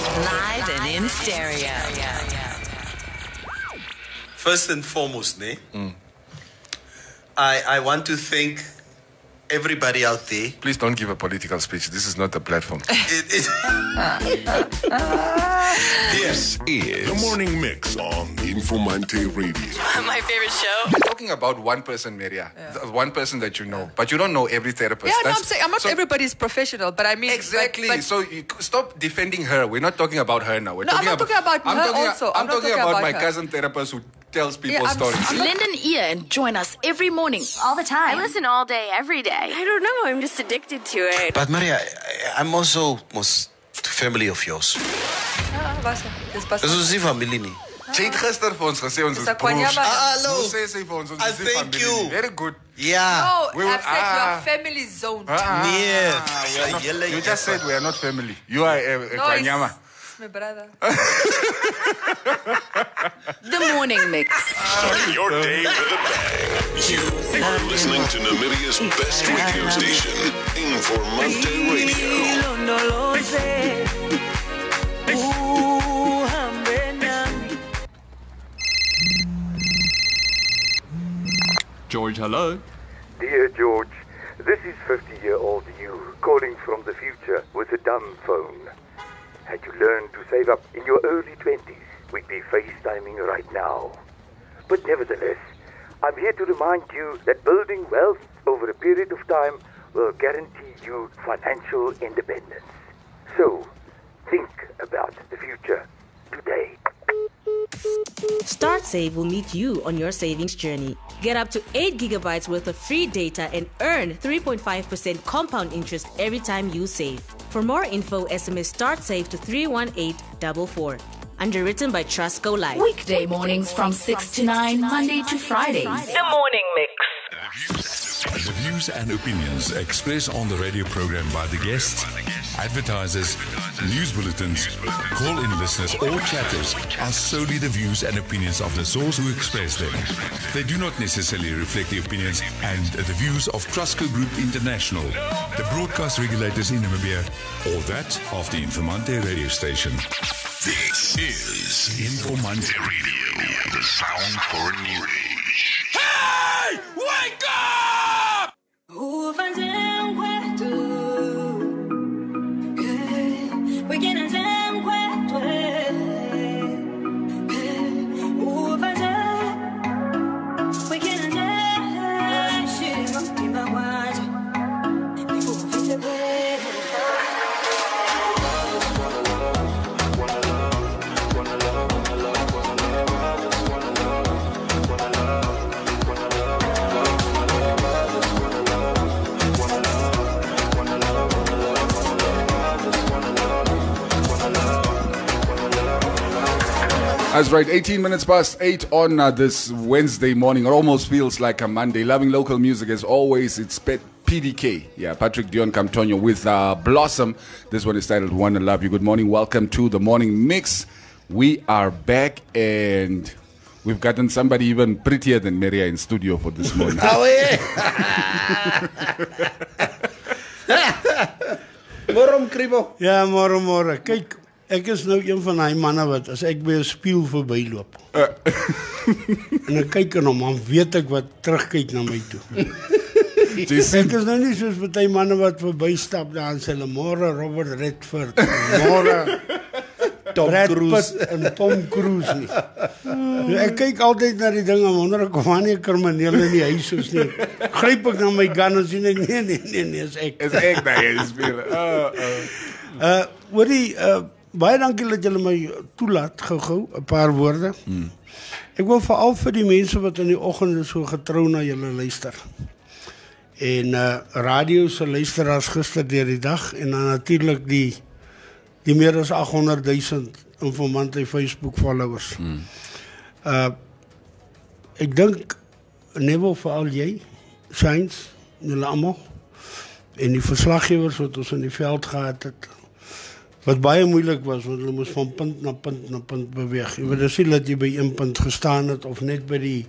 Live and in stereo. First and foremost, ne? I, I want to thank everybody out there. Please don't give a political speech. This is not a platform. It, it, This is the morning mix on Informante Radio. My favorite show. You're talking about one person, Maria, the one person that you know, but you don't know every therapist. Yeah, no, I'm saying I'm not so- everybody's professional, but I mean Exactly. But, but so you c- stop defending her. We're not talking about her now. We're No, I'm talking not talking about I'm her talking, also. I'm, I'm talking talking about, about my her. cousin therapist who tells people I'm- stories. I'm- Lend an ear and join us every morning. all the time. I listen all day, every day. I don't know. I'm just addicted to it. but Maria, I, I'm also most family of yours. Ah, was, dis pas. Dis ons nie familie nie. Sy het gister vir ons gesê ons is Dis 'n broers. Ah, hallo. Hoe sê sy vir ons ons I is nie thank you. Very good. Yeah. Oh, We will- I've said ah. your family zone. Ah, Nee, we are you just said we are not family. You are a, a No, kwanyama. it's my brother. The morning mix. Starting your day with a bang. You are listening to Namibia's best radio station, Informante Radio. George, hello. Dear George, this is 50 year old you calling from the future with a dumb phone. Had you learned to save up in your early 20s, we'd be FaceTiming right now. But nevertheless, I'm here to remind you that building wealth over a period of time will guarantee you financial independence. So, think about the future today. StartSave will meet you on your savings journey. Get up to 8 gigabytes worth of free data and earn 3.5% compound interest every time you save. For more info, SMS StartSave to 31844. Underwritten by Trustco Life. Weekday mornings from 6 to 9, Monday to Fridays. The morning mix. The views and opinions expressed on the radio program by the guests, advertisers, news bulletins, call-in listeners, or chatters are solely the views and opinions of the source who express them. They do not necessarily reflect the opinions and the views of Trustco Group International, the broadcast regulators in Namibia, or that of the Informante radio station. This is Informante Radio, the sound for new age. We wake up! Ooh, That's right, 18 minutes past 8 on uh, this Wednesday morning. It almost feels like a Monday. Loving local music as always. It's P- PDK. Yeah, Patrick Dion Camtonio with uh, Blossom. This one is titled Wanna Love You. Good morning. Welcome to the morning mix. We are back and we've gotten somebody even prettier than Maria in studio for this morning. Waarom kriebel? Ja, môre môre. Kyk, ek is nou een van daai manne wat as ek by 'n spieël verbyloop. en ek kyk in hom, dan weet ek wat terugkyk na my toe. ek is nou nie soos baie manne wat verbystap dan sê hulle môre Robert Redford, môre Tom Brad Cruise. Pitt en Tom Cruise nie. Nou, ek kyk altyd na die ding en wonder ek of daar nie 'n krimineel in die huis is nie. Gryp ek na my gun en sien ek nee nee nee nee, is ek. Is ek daai speler. Oh, oh. Uh hoorie uh baie dankie dat julle my toelaat gou-gou 'n paar woorde. Hmm. Ek wil veral vir die mense wat in die oggende so getrou na julle luister. En uh radio se luisteraars gister deur die dag en dan die die meer as 800 000 informante Facebook followers. Hmm. Uh ek dink Neville veral jy, Shines, julle almal en die verslaggewers wat ons in die veld gehad het wat baie moeilik was want hulle moes van punt na punt na punt beweeg. Jy weet dis nie dat jy by een punt gestaan het of net by die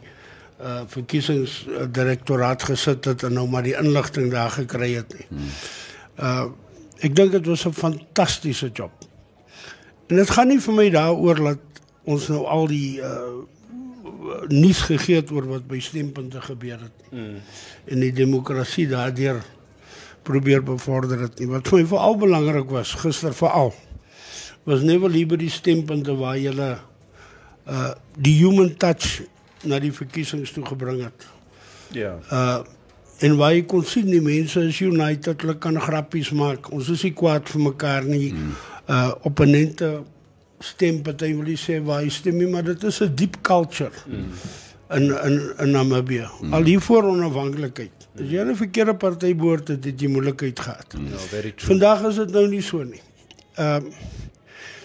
uh verkiesingsdirektoraat gesit het en nou maar die inligting daar gekry het nie. Uh ek dink dit was 'n fantastiese job. En dit gaan nie vir my daaroor dat ons nou al die uh nuus gegee het oor wat by stempunte gebeur het. Mm. En die demokrasie daardeur probeer bevorder het nie. Wat vir my veral belangrik was gister veral was net wel hier by die stempunte waar jy uh die human touch na die verkiesings toe gebring het. Ja. Uh en waar jy kon sien die mense is united, hulle kan grappies maak. Ons is nie kwaad vir mekaar nie. Mm. Uh opponente stem party wil jy sê waar jy stem nie, maar dit is 'n diep culture. Mm. In in in Namibië. Mm. Al hier voor onafhanklikheid. As jy 'n verkeerde party behoort het, het jy moeilikheid gehad. Ja, very true. Vandag is dit nou nie so nie. Ehm uh,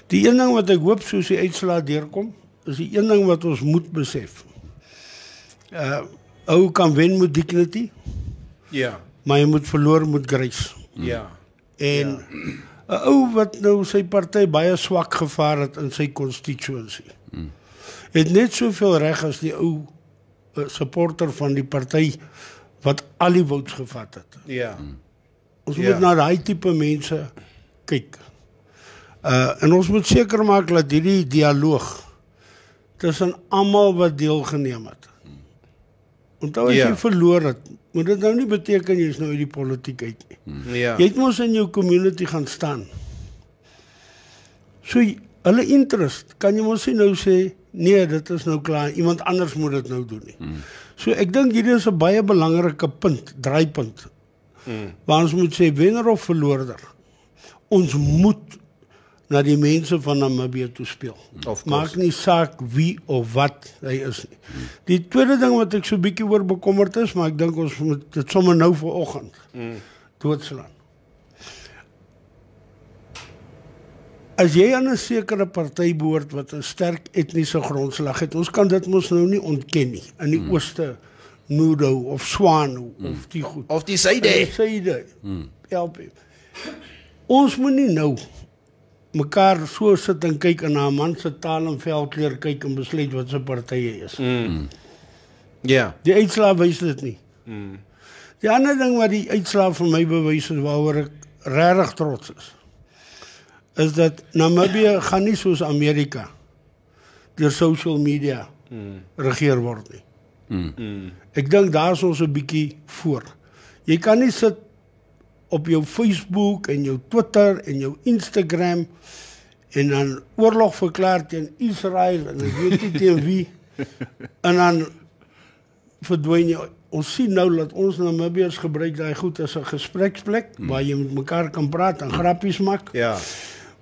die een ding wat ek hoop soos die uitslaa deurkom, is die een ding wat ons moet besef. Uh ou kan wen met dignity, Ja. maar jy moet verloor met grace. Ja. En 'n ja. ou wat nou sy party baie swak gevaar het in sy constituency. Hmm. Het net soveel reg as die ou uh, supporter van die party wat al die votes gevat het. Ja. Ons Ja. moet na daai tipe mense kyk. Uh en ons moet seker maak dat hierdie dialoog tussen almal wat deelgeneem het. Onthou as Ja. jy verloor het, moet dit nou nie beteken jy's nou uit die politiek uit nie. Ja. Jy het mos in jou community gaan staan. So hulle interest, kan jy mos nie nou sê nee, dit is nou klaar, iemand anders moet dit nou doen nie. Hmm. So ek dink hierdie is 'n baie belangrike punt, draaipunt. Mm. Waar ons moet sê wenner of verloorder. Ons moet na die mense van Namibië toe speel. Maak nie saak wie of wat hy is nie. Die tweede ding wat ek so bietjie oor bekommerd is, maar ek dink ons moet dit sommer nou vir oggend Mm. doodslaan. As jy aan 'n sekere party behoort wat 'n sterk etniese grondslag het, ons kan dit mos nou nie ontken nie. In die mm. ooste Nudo of Swano mm. of die goed. Of die syde. Die syde. Mm. Help. Ons moet nie nou mekaar so sit en kyk en na 'n man se taal en velkleur kyk en besluit wat se party is. Mm. Ja. Die uitslaa wys dit nie. Mm. Die ander ding wat die uitslaa vir my bewys het waaroor ek regtig trots is, is dat Namibië gaan nie soos Amerika deur social media Mm. regeer word nie. Mm. Ek dink daar's ons 'n bietjie voor. Jy kan nie sit op jou Facebook en jou Twitter en jou Instagram en dan oorlog verklaar teen Israel en ek weet nie teen wie en dan verdwyn jy. Ons sien nou dat ons Namibiërs gebruik daai goed as 'n gespreksplek hmm. waar jy met mekaar kan praat en grappies maak. Ja.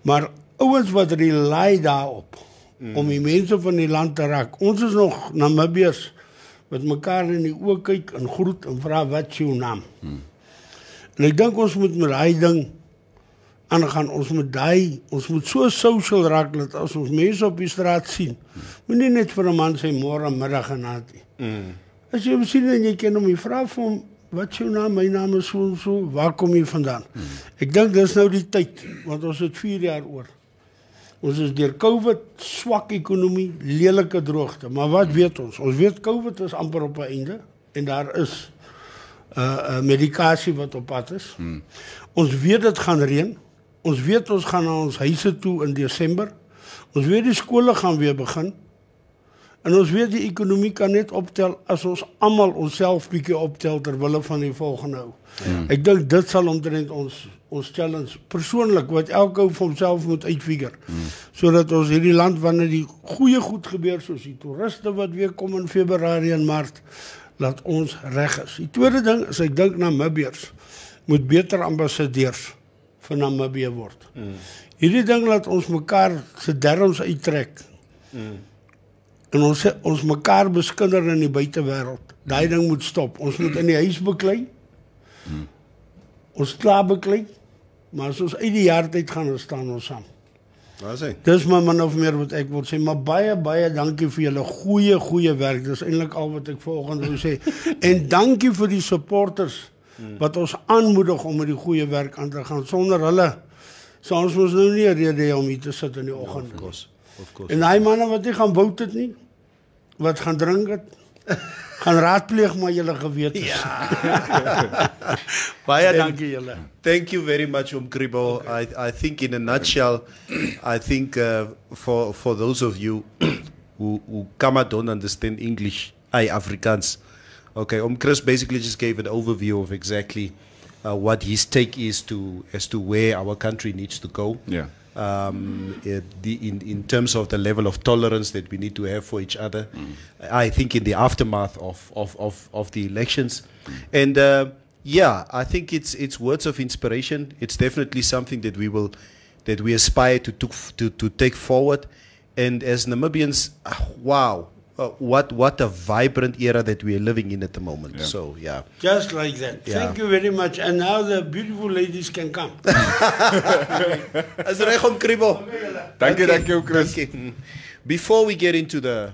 Maar ouens wat rely daarop mm. om die mense van die land te raak. Ons is nog Namibiërs wat mekaar in die oë kyk en groet en vra wat is jou naam. Mm. En ek dink ons moet met daai ding aangaan. Ons moet daai ons moet so social raak dat as ons mense op die straat sien, mm. moenie net vir 'n man sê môre middag en aand nie. Mm. As jy hom sien en jy ken hom, jy vra vir hom wat is jou naam? My naam is so en so. Waar kom jy vandaan? Hmm. Ek dink dis nou die tyd want ons het 4 jaar oor. Ons is deur COVID swak ekonomie, lelike droogte. Maar wat weet ons? Ons weet COVID is amper op 'n einde en daar is 'n uh, uh, medikasie wat op pad is. Hmm. Ons weet dit gaan reën. Ons weet ons gaan na ons huise toe in Desember. Ons weet die skole gaan weer begin. En ons weet die ekonomie kan net optel as ons almal onsself bietjie optel ter wille van die volgende ou. Ja. Ek dink dit sal omtrent ons ons challenge persoonlik wat elke ou vir homself moet uitfigure. Hmm. Sodat ons hierdie land wanneer die goeie goed gebeur soos die toeriste wat weer kom in Februarie en Maart laat ons reg is. Die tweede ding is ek dink Namibiërs moet beter ambassadeurs vir Namibië word. Hmm. Hierdie ding laat ons mekaar se derms uittrek. Hmm en ons sê ons mekaar beskinder in die buitewêreld. Daai ding moet stop. Ons moet in die huis beklei. Hmm. Ons klaar beklei. Maar as ons uit die jaar uit gaan dan staan ons saam. Waar is hy? Dis maar min of meer wat ek wil sê, maar baie baie dankie vir julle goeie goeie werk. Dis eintlik al wat ek vanoggend wou sê. en dankie vir die supporters wat ons aanmoedig om met die goeie werk aan te gaan. Sonder hulle sou ons mos nou nie rede hê om hier te sit in die oggend. Of course. Of course. En daai manne wat nie gaan wout het nie, wat gaan drink het, Gaan raadpleeg maar julle gewete. Ja. Baie dankie julle. Thank you very much, Om Kribo. I, I think, in a nutshell, I think uh, for for those of you who who Kama don't understand English, I Afrikaans. Okay, Om Chris basically just gave an overview of exactly uh, what his take is to as to where our country needs to go. Yeah. Um, uh, the, in, in terms of the level of tolerance that we need to have for each other, I think in the aftermath of, of, of, of the elections. And uh, yeah, I think it's, it's words of inspiration. It's definitely something that we will, that we aspire to, to, to, to take forward. And as Namibians, ah, wow, uh, what, what a vibrant era that we are living in at the moment. So yeah. Just like that. Yeah. Thank you very much. And now the beautiful ladies can come. Is reg om Kribo. Dankie, dankie, ou Chris. Dankie. Before we get into the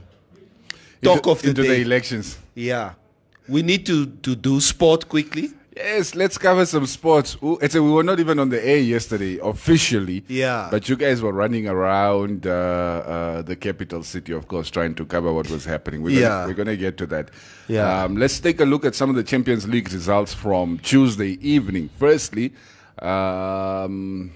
talk Into- of the into the elections. Yeah, we need to to do sport quickly. Yes, let's cover some sports. It's a, we were not even on the air yesterday officially. Yeah. But you guys were running around uh, uh, the capital city, of course, trying to cover what was happening. We're Yeah. Gonna, we're going to get to that. Yeah. Um, let's take a look at some of the Champions League results from Tuesday evening. Firstly, um,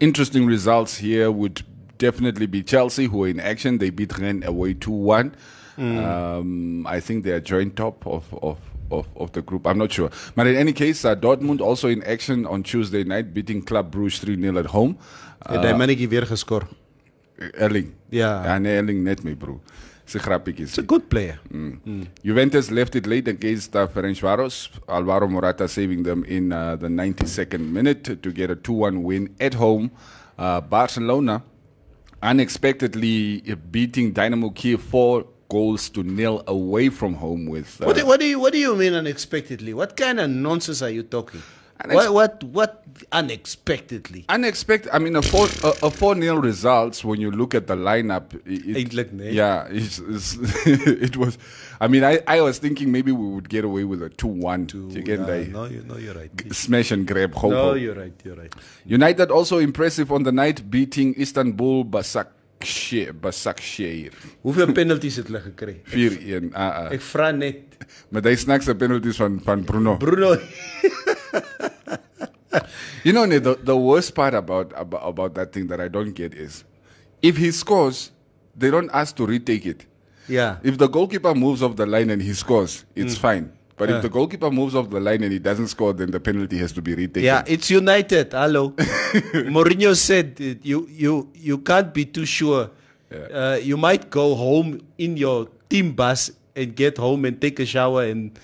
interesting results here would definitely be Chelsea, who are in action. They beat Rennes away 2 1. Um, I think they are joint top of, of, of, of the group. I'm not sure. But in any case, uh, Dortmund also in action on Tuesday night, beating Club Brugge 3 0 at home. Het hy mannetjie weer geskor. Erling. Ja. Ja, nee, Erling net mee, bro. It's a grappietjie. It's a good player. Mm. Juventus left it late against uh, Ferencvaros. Alvaro Morata saving them in uh, the 92nd minute to get a 2-1 win at home. Uh, Barcelona unexpectedly beating Dynamo Kiev four goals to nil away from home with. Uh, What do, what do you what do you mean unexpectedly? What kind of nonsense are you talking? Unex- What what what unexpectedly? Unexpected. I mean, a four a, a four nil results when you look at the lineup. It, nee. Yeah, it's, it's, it was. I mean, I, I was thinking maybe we would get away with a two one. Yeah, they no, you no, you're right. smash and grab. Ho, No, you're right. You're right. United also impressive on the night, beating Istanbul Başakşehir. Başakşehir. Hoeveel penalties het hulle gekry? 4-1. Uh, uh. Ek vra net. Hy snaakse penalties van van Bruno. Bruno. You know, the, the worst part about, about about that thing that I don't get is if he scores, they don't ask to retake it. Yeah. If the goalkeeper moves off the line and he scores, it's Mm. fine. But if the goalkeeper moves off the line and he doesn't score, then the penalty has to be retaken. Yeah, it's United. Hello. Mourinho said uh, you you you can't be too sure. Uh, you might go home in your team bus and get home and take a shower, and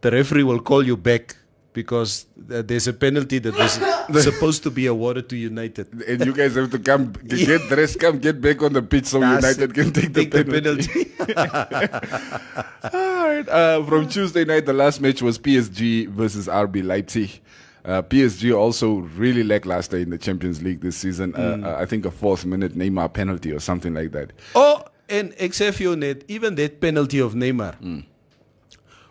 the referee will call you back because uh, there's a penalty that was supposed to be awarded to United. And you guys have to come get dressed, come get back on the pitch so That's United it. can take, Take the the penalty. All right. Uh, from Tuesday night, the last match was PSG versus RB Leipzig. Uh, PSG also really lackluster in the Champions League this season. Mm. uh, I think a fourth minute Neymar penalty or something like that. Oh, and except for net, even that penalty of Neymar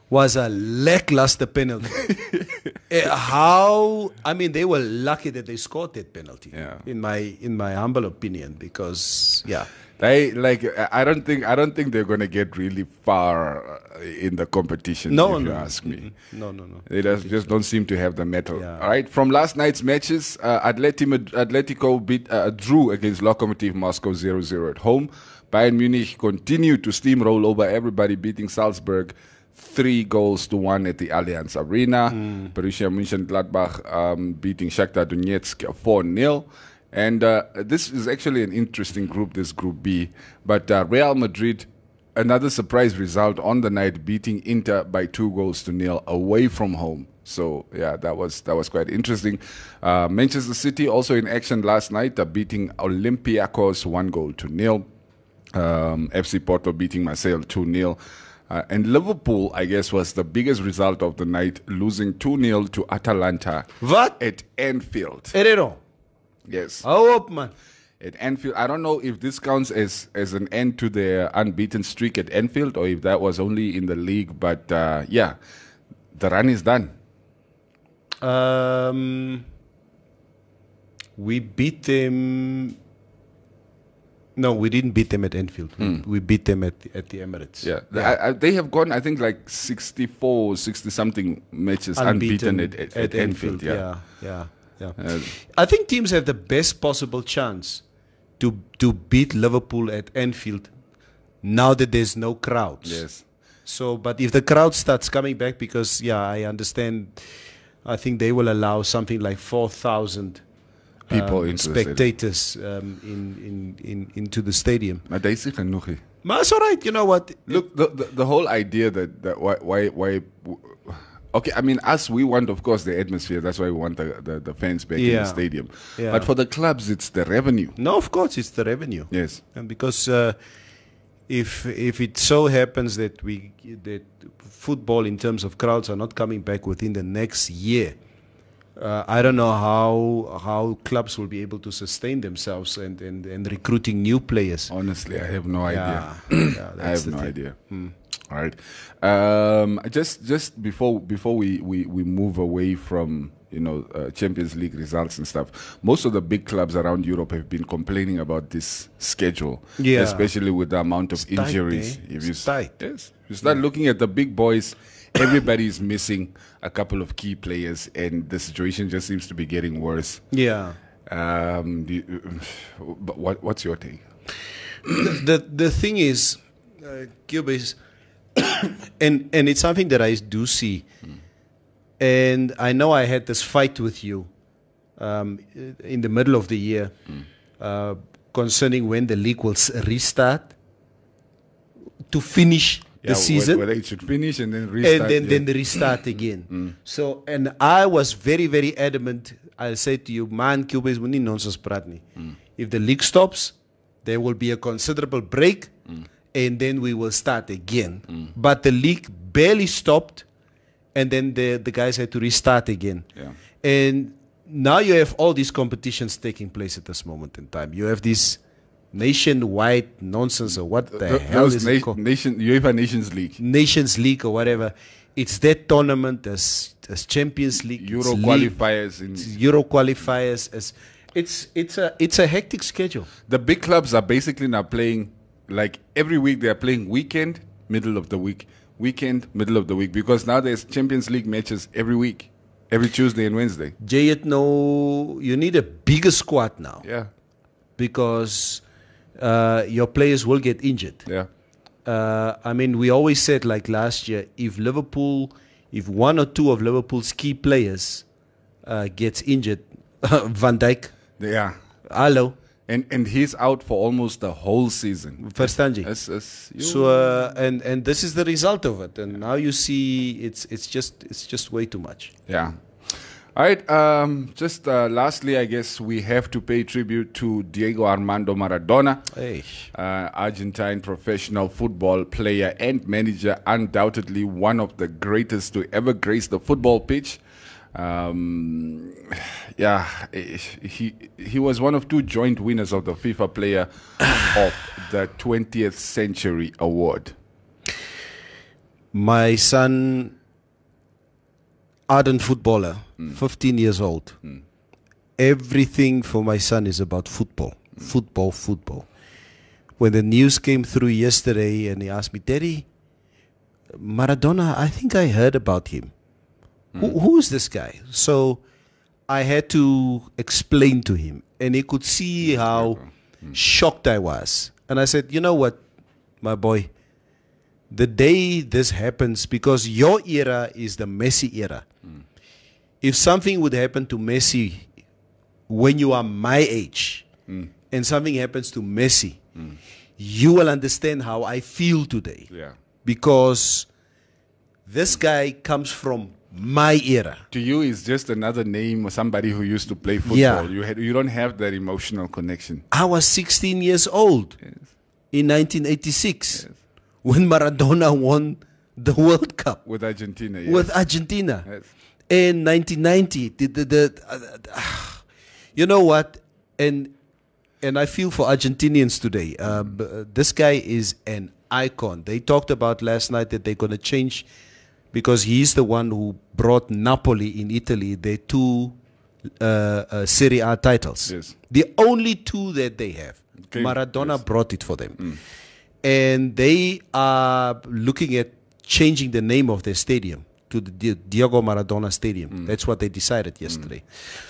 was a lackluster penalty. Eh, how? I mean, they were lucky that they scored that penalty. Yeah. In my in my humble opinion, because yeah, They like. I- don't think. I don't think they're going to get really far uh, in the competition. No, if you no. ask me. no, no, no. They just, just don't seem to have the metal. Yeah. All right. From last night's matches, uh, Atleti, Atletico beat, uh, drew against Lokomotiv Moscow 0 0 at home. Bayern Munich continued to steamroll over everybody, beating Salzburg three goals to one at the Allianz Arena. Borussia Mönchengladbach um, beating Shakhtar Donetsk 4 0. And uh, this is actually an interesting group, this Group B. But uh, Real Madrid another surprise result on the night, beating Inter by two goals to nil away from home. So yeah, that was that was quite interesting. Uh, Manchester City also in action last night, uh, beating Olympiacos one goal to nil. Um, FC Porto beating Marseille two 0 uh, and Liverpool, I guess, was the biggest result of the night, losing 2 0 to Atalanta What? at Anfield. Herrero. Yes. Hou up, man. At Anfield, I don't know if this counts as, as an end to their unbeaten streak at Anfield or if that was only in the league, but uh, yeah, the run is done. Um, we beat them No, we didn't beat them at Anfield. We, we beat them at the, at the Emirates. Hmm. Yeah, I, I, they have gone. I think like 64, 60 something matches unbeaten, at, at, at Anfield. Yeah, yeah, yeah. Uh, I think teams have the best possible chance to to beat Liverpool at Anfield now that there's no crowds. Yes. So, but if the crowd starts coming back, because yeah, I understand. I think they will allow something like four thousand People um, spectators um, in, in, in into the stadium. Maar deze genoeg. Maar it's all right. You know what? Look, the, the, the whole idea that, that why, why, why, okay, I mean, us, we want, of course, the atmosphere. That's why we want the, the, the fans back in the stadium. Yeah. But for the clubs, it's the revenue. No, of course it's the revenue. Yes. And because uh, if if it so happens that we that football in terms of crowds are not coming back within the next year, uh, I don't know how how clubs will be able to sustain themselves and and, and recruiting new players. Honestly, I have no idea. Yeah, yeah, I have no thing. idea. All right. Um, just just before before we, we, we move away from you know uh, Champions League results and stuff, most of the big clubs around Europe have been complaining about this schedule, Yeah. especially with the amount of tight, injuries. eh? If you yes, you start looking at the big boys, everybody is missing a couple of key players, and the situation just seems to be getting worse. Yeah. Um, you- but what what's your take? the, the the thing is, uh, Cuba is, and and it's something that I do see, and I know I had this fight with you, um, in the middle of the year, uh, concerning when the league will restart to finish Yeah, the season whether it should finish and then restart. and then yeah. then restart mm. again. Mm. So and I was very very adamant. I said to you, man, Cuba is winning nonsense praat nie. Mm. If the league stops, there will be a considerable break, and then we will start again. But the league barely stopped, and then the the guys had to restart again. Yeah. And now you have all these competitions taking place at this moment in time. You have this nationwide nonsense or what the Th- hell is na- it called? nation UEFA Nations League. Nations League or whatever. It's that tournament as as Champions League, Euro league, qualifiers in it's Euro qualifiers. As it's it's a it's a hectic schedule. the big clubs are basically now playing like every week they are playing weekend, middle of the week, weekend, middle of the week because now there's Champions League matches every week, every Tuesday and Wednesday. Jay, it no, you need a bigger squad now Yeah, because uh, your players will get injured. yeah, Uh, I mean, we always said like last year, if Liverpool, if one or two of Liverpool's key players uh, gets injured, Van Dijk, yeah. hello, And and he's out for almost the whole season. That's, that's, So uh, and and this is the result of it. And now you see it's it's just it's just way too much. Yeah. All right. Um, just uh, lastly, I guess we have to pay tribute to Diego Armando Maradona, uh, Argentine professional football player and manager, undoubtedly one of the greatest to ever grace the football pitch. Um, yeah, he he was one of two joint winners of the FIFA Player of the 20th Century Award. My son, ardent footballer, hmm. 15 years old. Hmm. Everything for my son is about football, hmm. football, football. When the news came through yesterday and he asked me, Daddy, Maradona, I think I heard about him. Who, who is this guy? So I had to explain to him, and he could see how shocked I was. And I said, You know what, my boy? The day this happens, because your era is the Messi era. If something would happen to Messi when you are my age, and something happens to Messi, you will understand how I feel today Yeah. because this guy comes from my era. To you, it's just another name or somebody who used to play football. Yeah. You had, you don't have that emotional connection. I was 16 years old in 1986 when Maradona won the World Cup With Argentina, yes. with Argentina. Yes. In 1990, the, the, the, uh, you know what? And and I feel for Argentinians today. Uh, this guy is an icon. They talked about last night that they're going to change because he's the one who brought Napoli in Italy their two uh, uh, Serie A titles. Yes. The only two that they have. Okay, Maradona brought it for them. And they are looking at changing the name of their stadium to the Di- Diego Maradona Stadium. That's what they decided yesterday.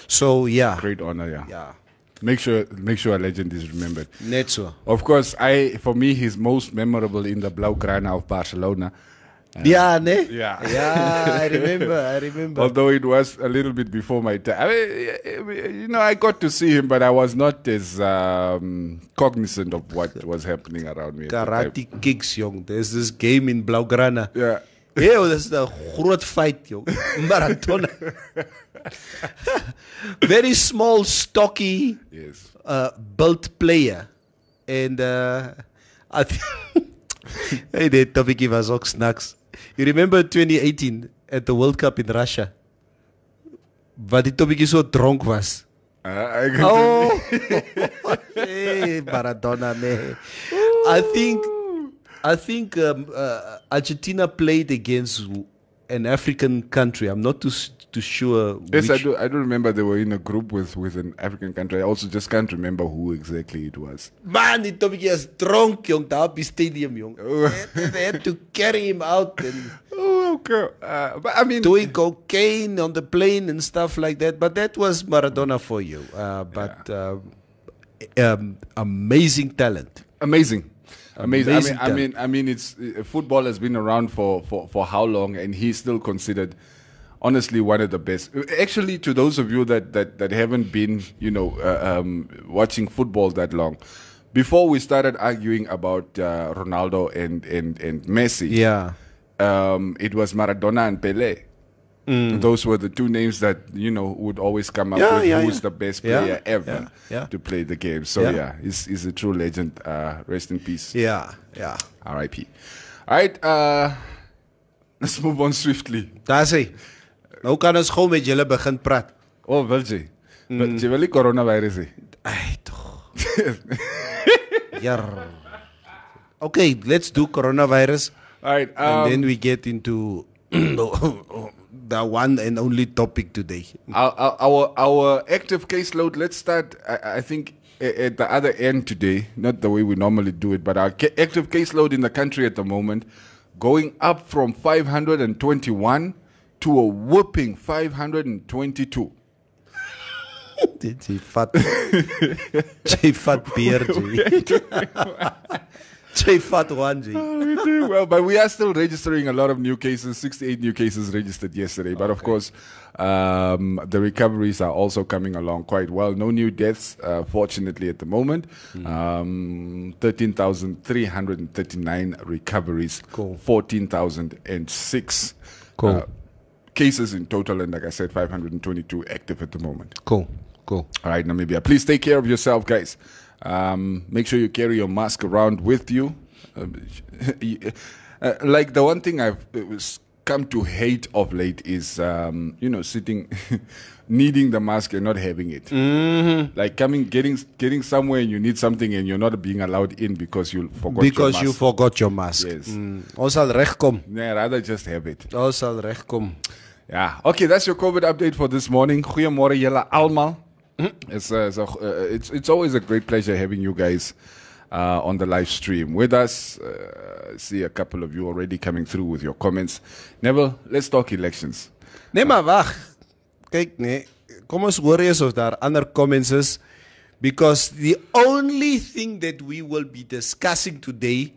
So, yeah. Great honor, yeah. Yeah. Make sure, make sure a legend is remembered. Neto. Of course, I for me he's most memorable in the Blaugrana of Barcelona. Uh, Yeah, ne? Yeah. Yeah, I remember, I remember. Although it was a little bit before my time. I mean, you know, I got to see him, but I was not as um, cognizant of what was happening around me. at the time. Karate kicks, young. There's this game in Blaugrana. Yeah. Yo, dis 'n groot fight, jong. Maradona. Very small, stocky, yes. uh, built player. And uh, I think hey, that topic was ook snacks. You remember 2018 at the World Cup in Russia? Wat die topickie so dronk was. Uh, I Oh, hey, Maradona, man. I think, I think um, uh, Argentina played against an African country. I'm not too too sure. Yes, I do. I do remember they were in a group with, with an African country. I also just can't remember who exactly it was. Man, is dronk, jong, daar op die stadium, jong. They, had- to carry him out and Oh, okay. Uh, but I mean, doing cocaine on the plane and stuff like that. But that was Maradona for you. Uh, but um, um, amazing talent. amazing. Amazing. Amazing I mean, I mean, I mean, it's uh, football has been around for, for, for how long, and he's still considered, honestly, one of the best. Uh, Actually, to those of you that that, that haven't been, you know, uh, um, watching football that long, before we started arguing about uh, Ronaldo and and and Messi, Yeah. um, it was Maradona and Pele. Mm. Those were the two names that you know would always come up Yeah, with yeah, who's yeah. the best player ever to play the game. So Yeah. he's, he's a true legend. Uh, rest in peace. Yeah, yeah. R.I.P. All right, uh, let's move on swiftly. Daar sê. Nou kan ons gou met julle begin praat. Oh, wil jy? Mm. Jy wil nie coronavirus hê? Ai tog. Ja. Okay, let's do coronavirus. All right, and um, then we get into the one and only topic today. our, our our active caseload. Let's start. I, I think at the other end today, not the way we normally do it, but our active caseload in the country at the moment going up from 521 to a whooping 522. Dit jy vat. Jy vat beer jy. Vat one jy. we do well, but we are still registering a lot of new cases. 68 new cases registered yesterday. But of course, um, the recoveries are also coming along quite well. No new deaths, uh, fortunately, at the moment. Um, 13,339 recoveries. Cool. 14,006 Cool. uh, cases in total. And like I said, 522 active at the moment. Cool. Cool. All right, Namibia. Please take care of yourself, guys. Um, make sure you carry your mask around with you. Um, uh, like the one thing I've uh, come to hate of late is, um, you know, sitting, needing the mask and not having it. Mhm. Like coming, getting, getting somewhere and you need something and you're not being allowed in because you forgot your Because mask. you forgot your mask. Yes. Mm. Sal regkom. Rather just have it. Ons sal regkom. Yeah. Okay, that's your COVID update for this morning. Goeiemôre julle almal. It's, uh, it's, a, uh, it's it's always a great pleasure having you guys uh, on the live stream with us. Uh, I see a couple of you already coming through with your comments. Neville, let's talk elections. Nee maar wag. Kyk nee, kom ons hoor eers of daar ander comments is because the only thing that we will be discussing today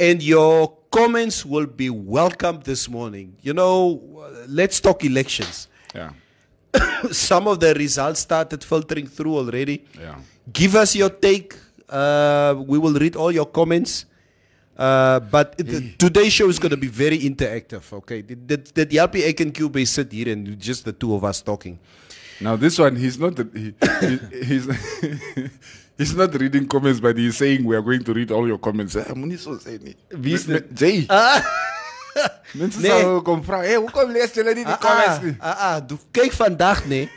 and your comments will be welcome this morning. You know, let's talk elections. Yeah. Some of the results started filtering through already. Yeah. Give us your take. Uh, we will read all your comments. Uh, but it, today's show is going to be very interactive. Okay, the, the, Ek and Cube sit here and just the two of us talking. Now this one, he's not the, he, he, he's he's not reading comments, but he's saying we are going to read all your comments. Moenie so sê nie. Wie is Me- dit? me- Jay. Mense Nee. sal kom vra, "Hey, hoekom lees julle nie die comments nie?" ah, ah, doe- kyk vandag nee.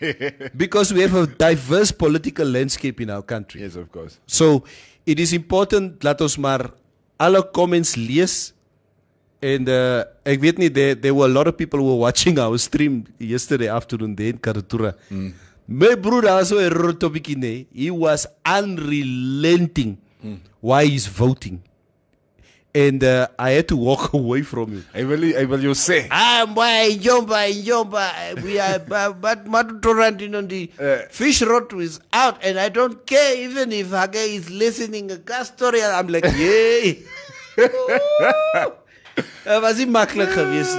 because we have a diverse political landscape in our country. Yes, of course. So it is important laat ons maar alle comments lees En uh, ek weet nie there there were a lot of people who were watching our stream yesterday afternoon there in Katutura. Mm. My broer also a rotobiki nee. He was unrelenting mm. why he's voting. And uh, I had to walk away from him. I will I will you say. Ah, boy, Jomba, Jomba. We are, but, but Matutorant on the fish rot is out, and I don't care even if Hage is listening a gas story. I'm like, yay. Was niet makkelijk geweest.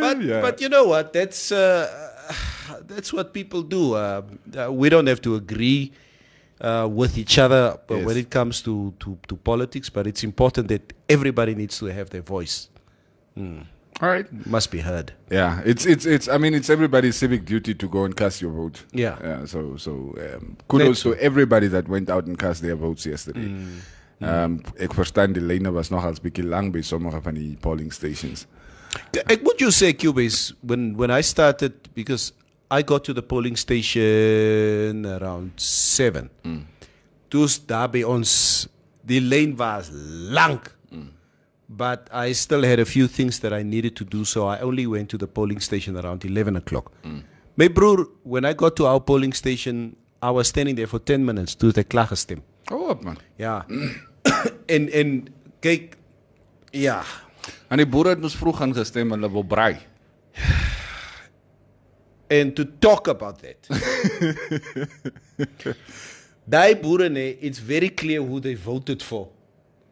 But, yeah. but you know what? That's, uh, that's what people do. Uh, uh, we don't have to agree uh, with each other but Yes. when it comes to, to, to politics, but it's important that everybody needs to have their voice. Mm. All right. Must be heard. Yeah, it's it's it's. I mean, it's everybody's civic duty to go and cast your vote. Yeah. Yeah. So so um, kudos Net to everybody that went out and cast their votes yesterday. Um, ek verstaan die lyne was not nogals bietjie lang by sommige van die polling stations. Ek moet jou sê Cubase when when I started because I got to the polling station around 7. Mm. Toe's daar by ons die lyn was lank. But I still had a few things that I needed to do so I only went to the polling station around 11 o'clock. My broer when I got to our polling station I was standing there for 10 minutes toe ek klaar gestem. Oh, man. Ja. en en kyk ja, En die boere het mos vroeg gaan gestem en hulle wil braai. And to talk about that. Daai boere nee, it's very clear who they voted for.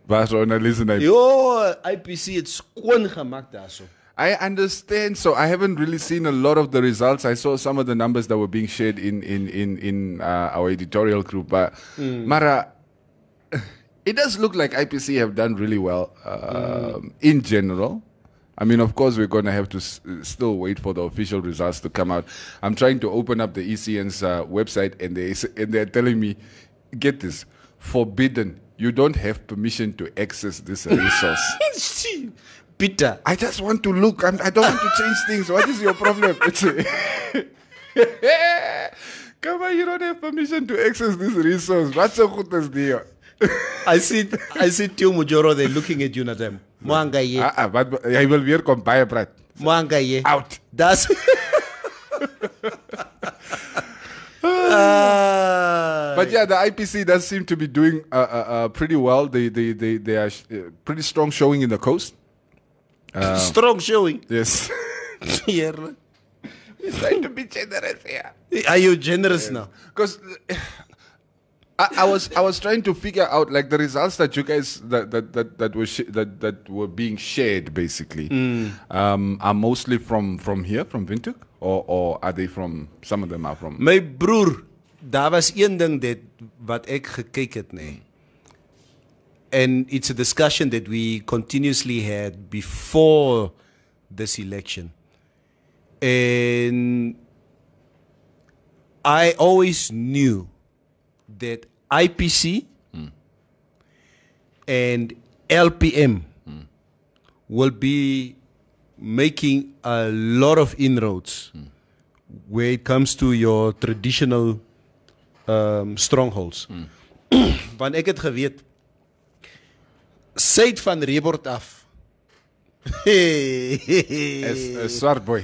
Waar analise hy? Jo, IPC het skoon gemaak daarso. I understand. So I haven't really seen a lot of the results. I saw some of the numbers that were being shared in in in in uh, our editorial group, but Mm. Mara, it does look like IPC have done really well um, in general. I mean, of course, we're going to have to s- still wait for the official results to come out. I'm trying to open up the ECN's uh, website, and they and they're telling me, get this, forbidden. You don't have permission to access this resource. Peter, I just want to look. I'm, I don't want to change things. What is your problem? It's Come on, you don't have permission to access this resource. What's so good as deal? I see I see Tio Mujoro They're looking at you na Ah, ah, wat hy wil weer kom baie praat. Mwanga ye. Out. That's Ah, But yeah, the IPC does seem to be doing uh, uh, uh, pretty well. They they they they are sh- uh, pretty strong showing in the coast. Um, strong showing. Yes. We're trying to be generous here. Are you generous now? Because I, I was I was trying to figure out like the results that you guys that that that, that were sh- that that were being shared basically Mm. um, are mostly from from here from Windhoek or or are they from some of them are from My broer, daar was een ding dat wat ek gekyk het nê. And it's a discussion that we continuously had before this election. And I always knew that IPC and LPM will be making a lot of inroads where it comes to your traditional um, strongholds. Want ek het geweet suid van Rebord af. as, as swart boy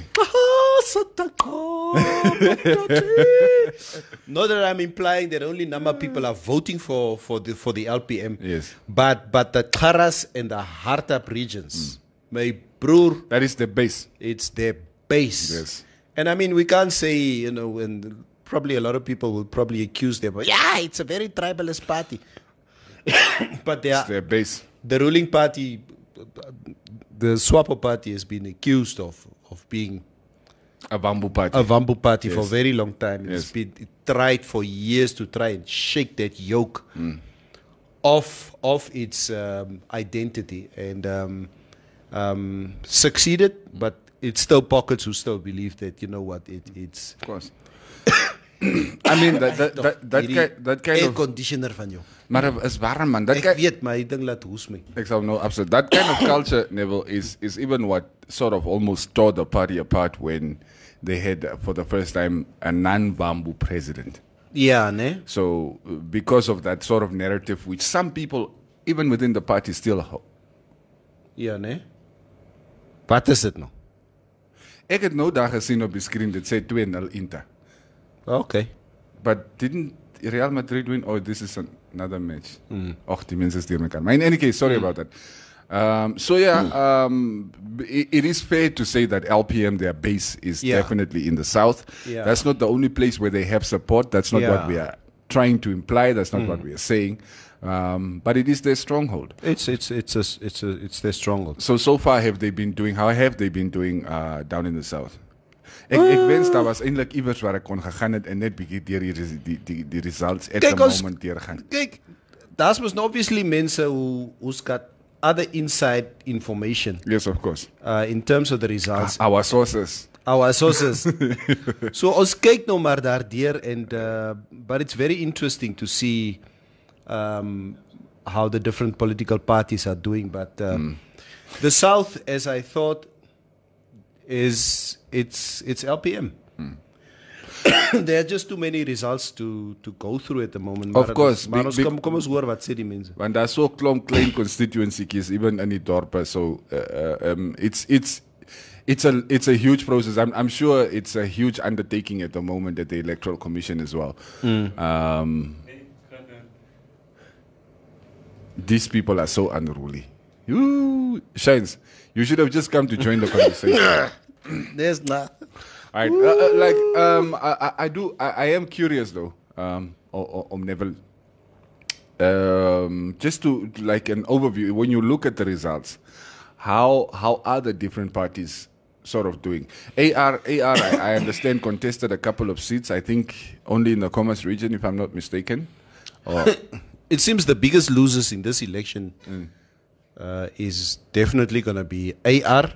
Not that I'm implying that only number people are voting for, for the for the LPM. Yes. But but the Karas and the Hardap regions, my broer, that is the base. It's the base. Yes. And I mean, we can't say you know, and probably a lot of people will probably accuse them. Yeah, it's a very tribalist party. but they are their base. The ruling party, the Swapo party, has been accused of of being a bamboo party. a Wambu party for a very long time. It's been it tried for years to try and shake that yoke Mm. off of its um, identity and um, um, succeeded, but it's still pockets who still believe that you know what it, it's. Of course. I mean that that that ki- that kind air of conditioner van jou. Maar dit is warm man. Dat Ek ki- weet maar die ding laat hoes my. Ek sal nou absoluut. That kind of culture Neville is is even what sort of almost tore the party apart when they had uh, for the first time a non-Wambo president. Ja, né? So uh, because of that sort of narrative which some people even within the party still ho- Ja, né? Wat is dit nou? Ek het nou daar gesien op die skerm dit sê 2-0 Inter. Okay. But didn't Real Madrid win? Oh, this is an, another match. Mm. Och, die mense is deur in any case, sorry about that. Um, so yeah, um, it, it is fair to say that LPM, their base is Yeah. definitely in the south. Yeah. That's not the only place where they have support. That's not what we are trying to imply. That's not Mm. what we are saying. Um, but it is their stronghold. It's it's it's a, it's a, it's their stronghold. So so far have they been doing? How have they been doing uh, down in the south? Ek ek wens daar was eintlik iewers waar ek kon gegaan het en net bietjie deur die res- die die die results at Kyk, the ons- moment deurgaan. Kyk, daar's mos nou obviously mense who who's got other inside information. Yes, of course. Uh in terms of the results. Our sources. Our sources. so ons kyk nou maar daardeur and uh but it's very interesting to see um how the different political parties are doing but um, the south as I thought is it's it's LPM. there are just too many results to to go through at the moment. Of Maar- course, Maar ons be- kom kom ons hoor wat sê die mense. Want daar's so 'n klomp klein constituencies even in die dorpe so uh, uh, um it's it's it's a it's a huge process. I'm I'm sure it's a huge undertaking at the moment at the electoral commission as well. Mm. Um these people are so unruly. You Shines, you should have just come to join the conversation. There's not. All right, uh, uh, like um, I, I, I do. I, I am curious though. Um, or, or, Neville. Um, just to like an overview. When you look at the results, how how are the different parties sort of doing? AR AR. I, I understand contested a couple of seats. I think only in the Khomas region, if I'm not mistaken. Or it seems the biggest losers in this election uh, is definitely going to be AR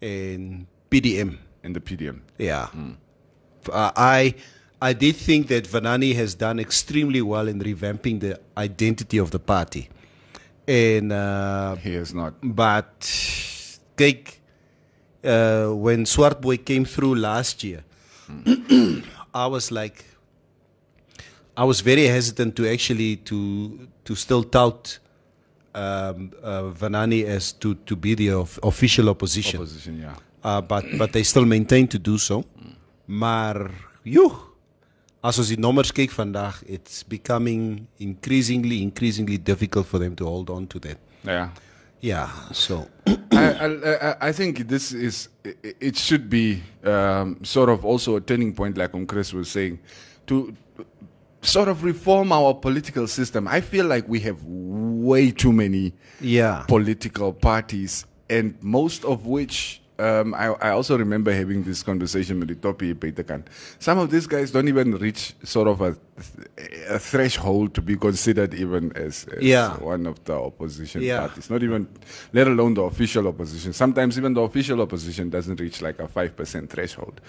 and PDM. And the PDM. Yeah. Uh, I I did think that Venaani has done extremely well in revamping the identity of the party. And uh, he has not. But take uh, when Swartbooi came through last year, I was like I was very hesitant to actually to to still tout um, uh, Venaani as to, to be the of, official opposition. Opposition, yeah. Uh, but but they still maintain to do so. Maar joh, as ons die nommers kyk vandag, it's becoming increasingly increasingly difficult for them to hold on to that. Yeah. Yeah, so I, I, I- think this is it- it should be um, sort of also a turning point, like um Chris was saying, to sort of reform our political system. I feel like we have way too many Yeah. political parties, and most of which. Um, I, I also remember having this conversation with the Topi Peterkan. Some of these guys don't even reach sort of a, a threshold to be considered even as, as Yeah. one of the opposition Yeah. parties. Not even, let alone the official opposition. Sometimes even the official opposition doesn't reach like a 5% threshold,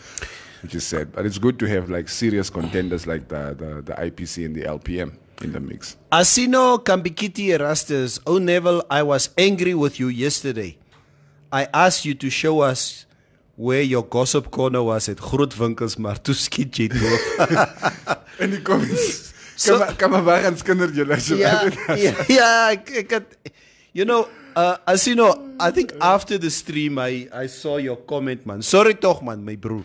which is sad. But it's good to have like serious contenders like the, the, the IPC and the LPM in the mix. Asino Kambikiti Erastus, oh Neville, I was angry with you yesterday. I asked you to show us where your gossip corner was at Grootwinkels, maar toe skiet jy. In die comments. So- Kom maar- kom maar weg en skinder julle ja, ja, ja, ek, ek het, you know, uh, Asino, I think after the stream I, I saw your comment man. Sorry toch man, my broer.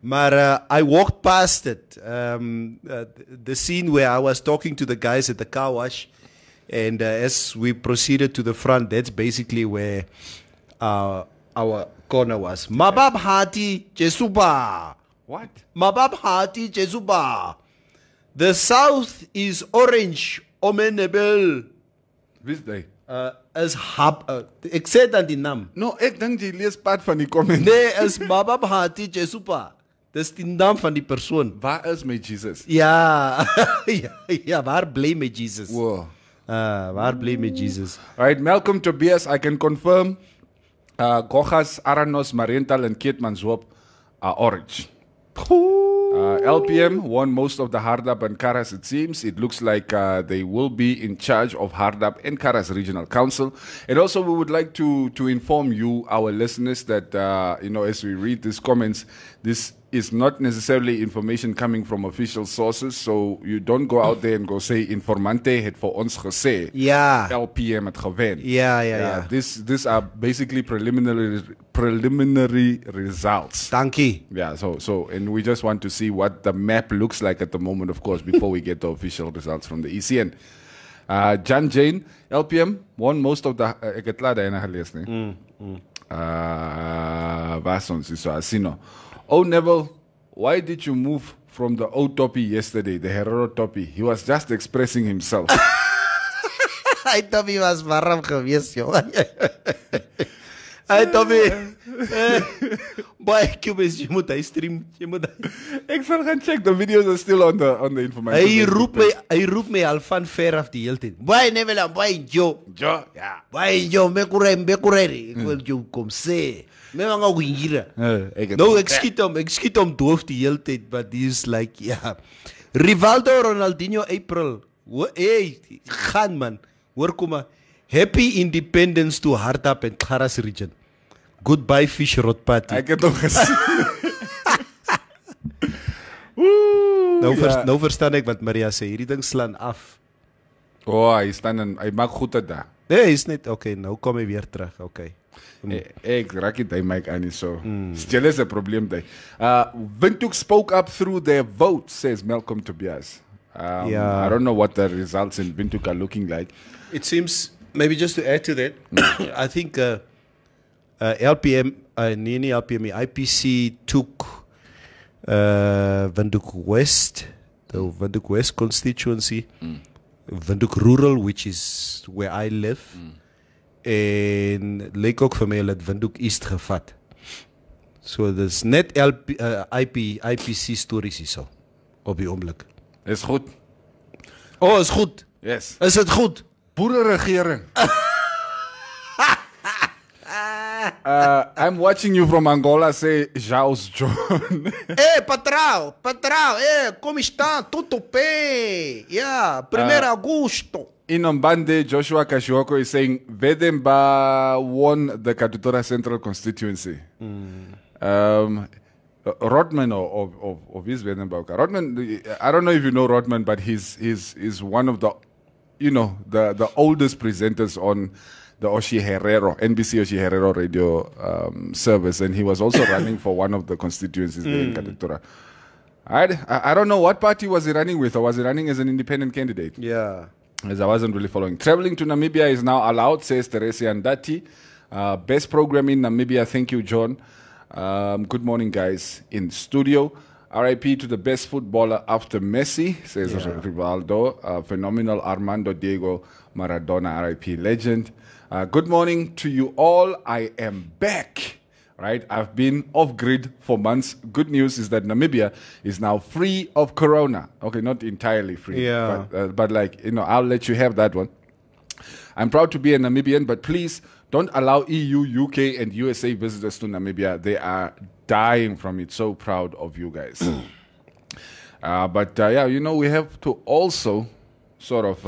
Maar uh, I walked past it. Um, uh, the scene where I was talking to the guys at the car wash, and uh, as we proceeded to the front, that's basically where uh, our corner was. Mabab Hati Jesuba. What? Mabab Hati Jesuba. The south is orange, omenebel. Wie's hy? Uh, is hab, uh, ek sê dan die naam. No, ek dink jy lees pad van die comment. Nee, is Mabab Hati Jesupa. Dis die naam van die persoon. Waar is my Jesus? Ja. ja, ja, waar bly my Jesus? Wow. Uh, waar bly my Jesus? All right, Malcolm Tobias, I can confirm uh, Gochas, Aranos, Mariental, and Keetmanshoop are orange. Uh, LPM won most of the Hardap and Karas, it seems. It looks like uh, they will be in charge of Hardap and Karas Regional Council. And also, we would like to, to inform you, our listeners, that, uh, you know, as we read these comments, this is not necessarily information coming from official sources. So you don't go out there and go say Informante het vir ons gesê. Ja. LPM het gewen. Ja, yeah. yeah. This these are basically preliminary preliminary results. Dankie. Yeah, so so and we just want to see what the map looks like at the moment, of course, before we get the official results from the ECN. Uh, John Jane, LPM won most of the. Uh, ek het laat ena gelees nie. Mm, mm. Uh, ons is so Asino. Oh Neville, why did you move from the old toppy yesterday, the Herero toppy? He was just expressing himself. Hy Tommy was warm geweest, jongen. Hy Tommy. Baie kubes, jy moet hy stream, jy moet Ek sal gaan check, the videos are still on the on the information. Hy roep my, hy roep my al van ver af die hele tyd. Baie Neville, baie Jo. Jo, ja. Baie Jo, me kure, me kure. Ek wil jou kom sê. Me wanga go hira. ek het- No, ek skiet hom, ek skiet hom doof die hele tyd, but he's like, ja. Rivaldo Ronaldinho April. Wo- Hey, gaan man. Hoor kom maar. Happy Independence to Hardap and Karas region. Goodbye fish rot party. Ek het hom gesien. nou, vers, ja. nou verstaan ek wat Maria sê. Hierdie ding slaan af. Oh, hy staan en hy maak goed dit daar. Nee, is net okay, nou kom hy weer terug. Okay. Eh, Ek raak dit hy maak aan nie so. Stil is 'n probleem daai. Uh Windhoek spoke up through their vote says Malcolm Tobias. Um, Yeah. I don't know what the results in Windhoek are looking like. It seems maybe just to add to that, I think uh, uh, LPM, uh, Nini LPM, IPC took uh, Windhoek West, the Windhoek West constituency, Windhoek Rural, which is where I live, en lyk ook vir my hulle het Windhoek East gevat. So dis net LP, uh, IP, IPC stories hierso op die oomblik. Is goed. Oh, is goed. Yes. Is dit goed? Boere regering. uh, I'm watching you from Angola say Jaus John. Ei, patrão, patrão, ei, como está? Tudo bem? Yeah, 1 Ah. Agosto. In Ombande, Joshua Kashiwako is saying Vedemba won the Katutura Central constituency. Um, Rodman or of of, of his Vedemba. Rodman, I don't know if you know Rodman, but he's he's he's one of the, you know, the the oldest presenters on the Otjiherero NBC Otjiherero radio um, service, and he was also running for one of the constituencies there in Mm. Katutura. I, I don't know what party was he running with, or was he running as an independent candidate? Yeah. As I wasn't really following. Traveling to Namibia is now allowed, says Teresa Andati. Uh, best program in Namibia. Thank you, John. Um, good morning, guys, in studio. RIP to the best footballer after Messi, says Yeah. Rivaldo. Uh, phenomenal Armando Diego Maradona, RIP legend. Uh, good morning to you all. I am back. Right, I've been off grid for months. Good news is that Namibia is now free of corona. Okay, not entirely free, Yeah. but, uh, but like you know, I'll let you have that one. I'm proud to be a Namibian, but please don't allow EU, UK, and USA visitors to Namibia. They are dying from it. So proud of you guys. uh, but uh, yeah, you know, we have to also sort of.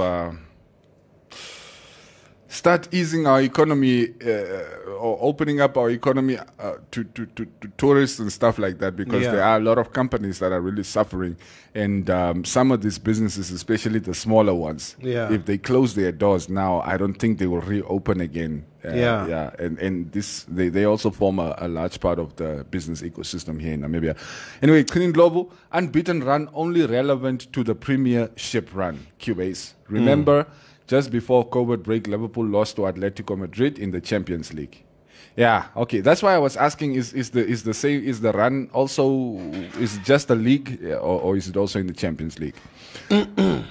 Start easing our economy uh, or opening up our economy uh, to, to, to, to tourists and stuff like that because Yeah. there are a lot of companies that are really suffering and um, some of these businesses especially the smaller ones Yeah. if they close their doors now i don't think they will reopen again Uh, Yeah. yeah and, and this they, they also form a, a large part of the business ecosystem here in namibia anyway clean global unbeaten run only relevant to the premiership run cubase remember just before COVID break, Liverpool lost to Atletico Madrid in the Champions League. Yeah, okay. That's why I was asking: is is the is the same is the run also is it just the league or, or is it also in the Champions League?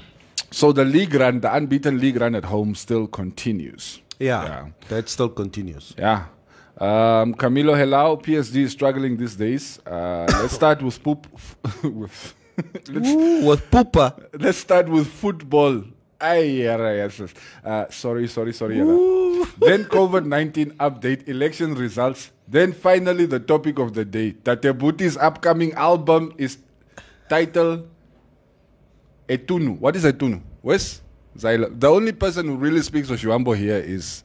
so the league run, the unbeaten league run at home, still continues. Yeah, that still continues. Yeah. Um, Camilo Helao, PSG is struggling these days. Uh, let's start with poop. with let's, Ooh, with poopa. Let's start with football. Ay, yes, yes. Uh, sorry, sorry, sorry. then COVID 19 update, election results. Then finally, the topic of the day. Tate Buti's upcoming album is titled Etunu. What is Etunu? Where's Zyla? The only person who really speaks Oshiwambo here is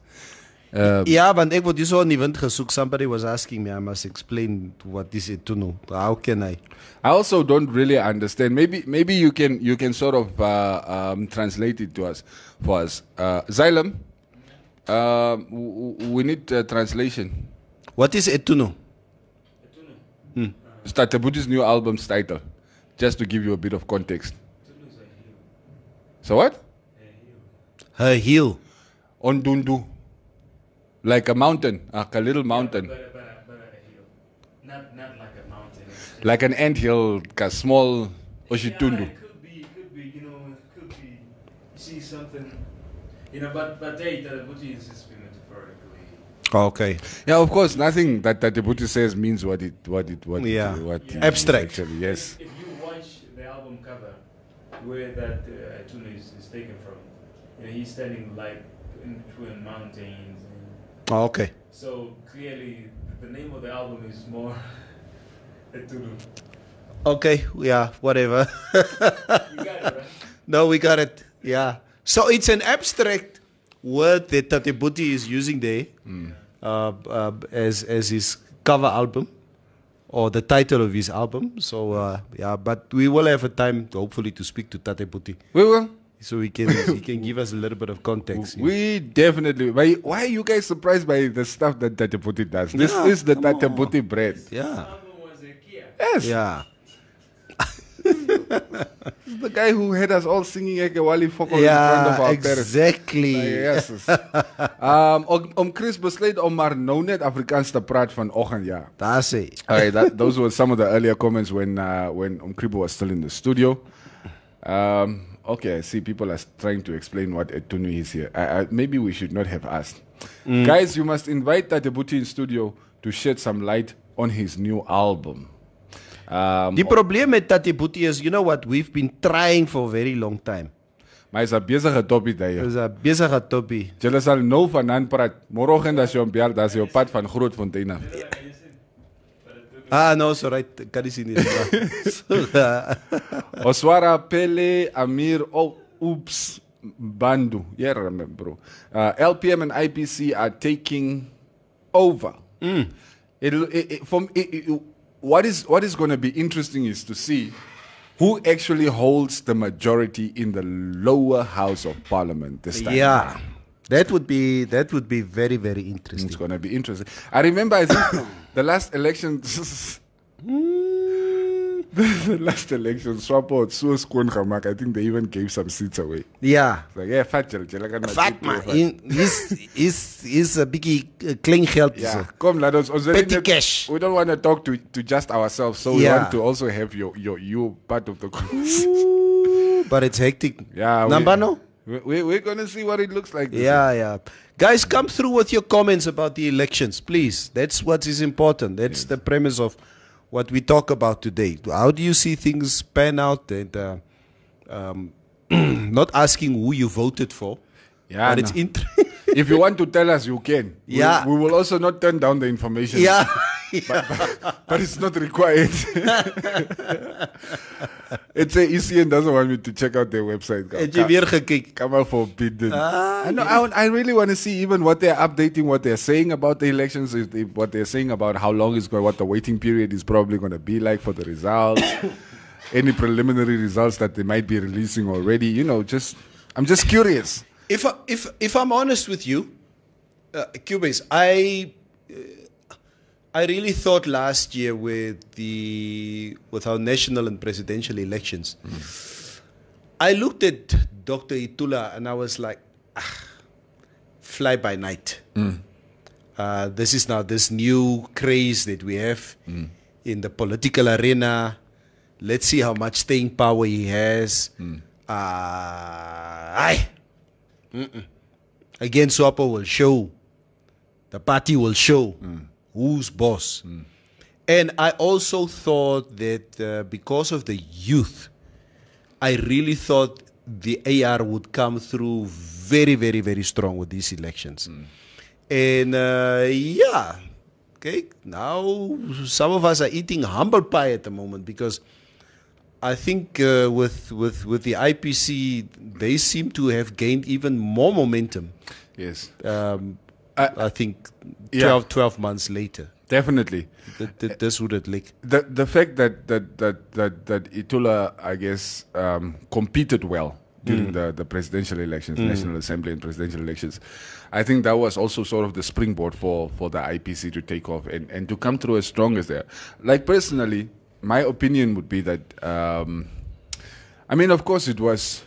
Ja, want ek word hierso in die wind gesoek. Somebody was asking me, I must explain what is it to know. How can I? I also don't really understand. Maybe maybe you can you can sort of uh, um, translate it to us for us. Uh, Xylem, um, w- we need uh, translation. What is Etuno? Hmm. It's Tate Buti's new album's title, just to give you a bit of context. So what? Her heel. Ondundu. Like a mountain, like a little mountain. Not, not like a mountain. Like an ant hill, like a small Oshitundu. Yeah, it could be, could be, you know, it could be. You see something, you know, but but they, the Buddha is just metaphorically. Okay. Yeah, of course, nothing that Tate Buti says means what it what it what Yeah. it, what it is Abstract. actually. Yes. If you watch the album cover, where that uh, tune is, is taken from, you know, he's standing like in between mountains. And Oh, okay. so clearly, the name of the album is more Etulu. Okay, yeah, whatever. You got it, right? No, we got it. Yeah. So it's an abstract word that Tate Buti is using there uh, uh, as as his cover album or the title of his album. So uh, yeah, but we will have a time to hopefully to speak to Tate Buti. We will. So he can he can give us a little bit of context. We definitely. Why, why are you guys surprised by the stuff that Tate Buti does? This Yeah, is the come on. Bread. Yeah. Yes. Yeah. This is the guy who had us all singing Ekewali Foko Yeah, in front of our parents. exactly. Like, yes. um, om, om Chris besluit om maar nou net Afrikaans te praat vanoggend, ja. Daar sê. Alright, that, those were some of the earlier comments when uh, when Umkribo was still in the studio. Um, okay, I see people are trying to explain what Etunu is here. I, I, maybe we should not have asked. Mm. Guys, you must invite Tatebuti in studio to shed some light on his new album. Um, Die probleem met Tatebuti is, you know what, we've been trying for a very long time. maar hy's 'n besige toppie daai. Dis 'n besige toppie. Julle sal nou vanaand praat. Môreoggend as jy hom bel, dan is jy op pad van Grootfontein af. Ah, no, so right. Kan nie sien nie. So, uh, Oswara Pele Amir oh, Oops Bandu. Yeah, remember, bro. Uh, LPM and IPC are taking over. It'll, it, it, from, it, it, what is what is going to be interesting is to see who actually holds the majority in the lower house of parliament this time. yeah. That would be that would be very very interesting. It's going to be interesting. I remember, I think the last election. the last election, Swapo had so skoon gemaak. I think they even gave some seats away. Yeah. It's like, yeah, fat julle, julle kan maar Fat dit man, doen, in- is is is 'n bietjie uh, klein geld. Ja, kom laat ons ons Petty net- cash. We don't want to talk to to just ourselves, so we want to also have your your you part of the conversation. But it's hectic. Yeah, we- Nambano? We, we, we're gonna see what it looks like. Yeah, yeah. Guys, come through with your comments about the elections, please. That's what is important. That's the premise of what we talk about today. How do you see things pan out? And uh, um, not asking who you voted for, Yeah, but it's no. if you want to tell us, you can. Yeah. We, will also not turn down the information. Yeah. but, but, but it's not required. it's a ECN doesn't want me to check out their website. Het jy weer gekyk? Come out forbidden. Ah, I know. I, I really want to see even what they're updating, what they're saying about the elections, if what they're saying about how long it's going, what the waiting period is probably going to be like for the results, any preliminary results that they might be releasing already. You know, just I'm just curious. If I, if if I'm honest with you, uh, Cubase, I uh, I really thought last year with the with our national and presidential elections, I looked at Dr. Itula and I was like, ah, fly by night. Uh, this is now this new craze that we have in the political arena. Let's see how much staying power he has. Uh, aye. Mm-mm. Again, Swapo will show. The party will show who's boss. And I also thought that uh, because of the youth, I really thought the AR would come through very, very, very strong with these elections. And uh, yeah, okay, now some of us are eating humble pie at the moment because I think uh, with, with, with the IPC, they seem to have gained even more momentum. Yes. Um, I think 12, 12 months later. Definitely. That, that this would have like The the fact that that that that, that Itula, I guess, um, competed well during Mm. the, the presidential elections, Mm. National Assembly and presidential elections, I think that was also sort of the springboard for, for the IPC to take off and, and to come through as strong as they are. Like personally, my opinion would be that, um, I mean, of course, it was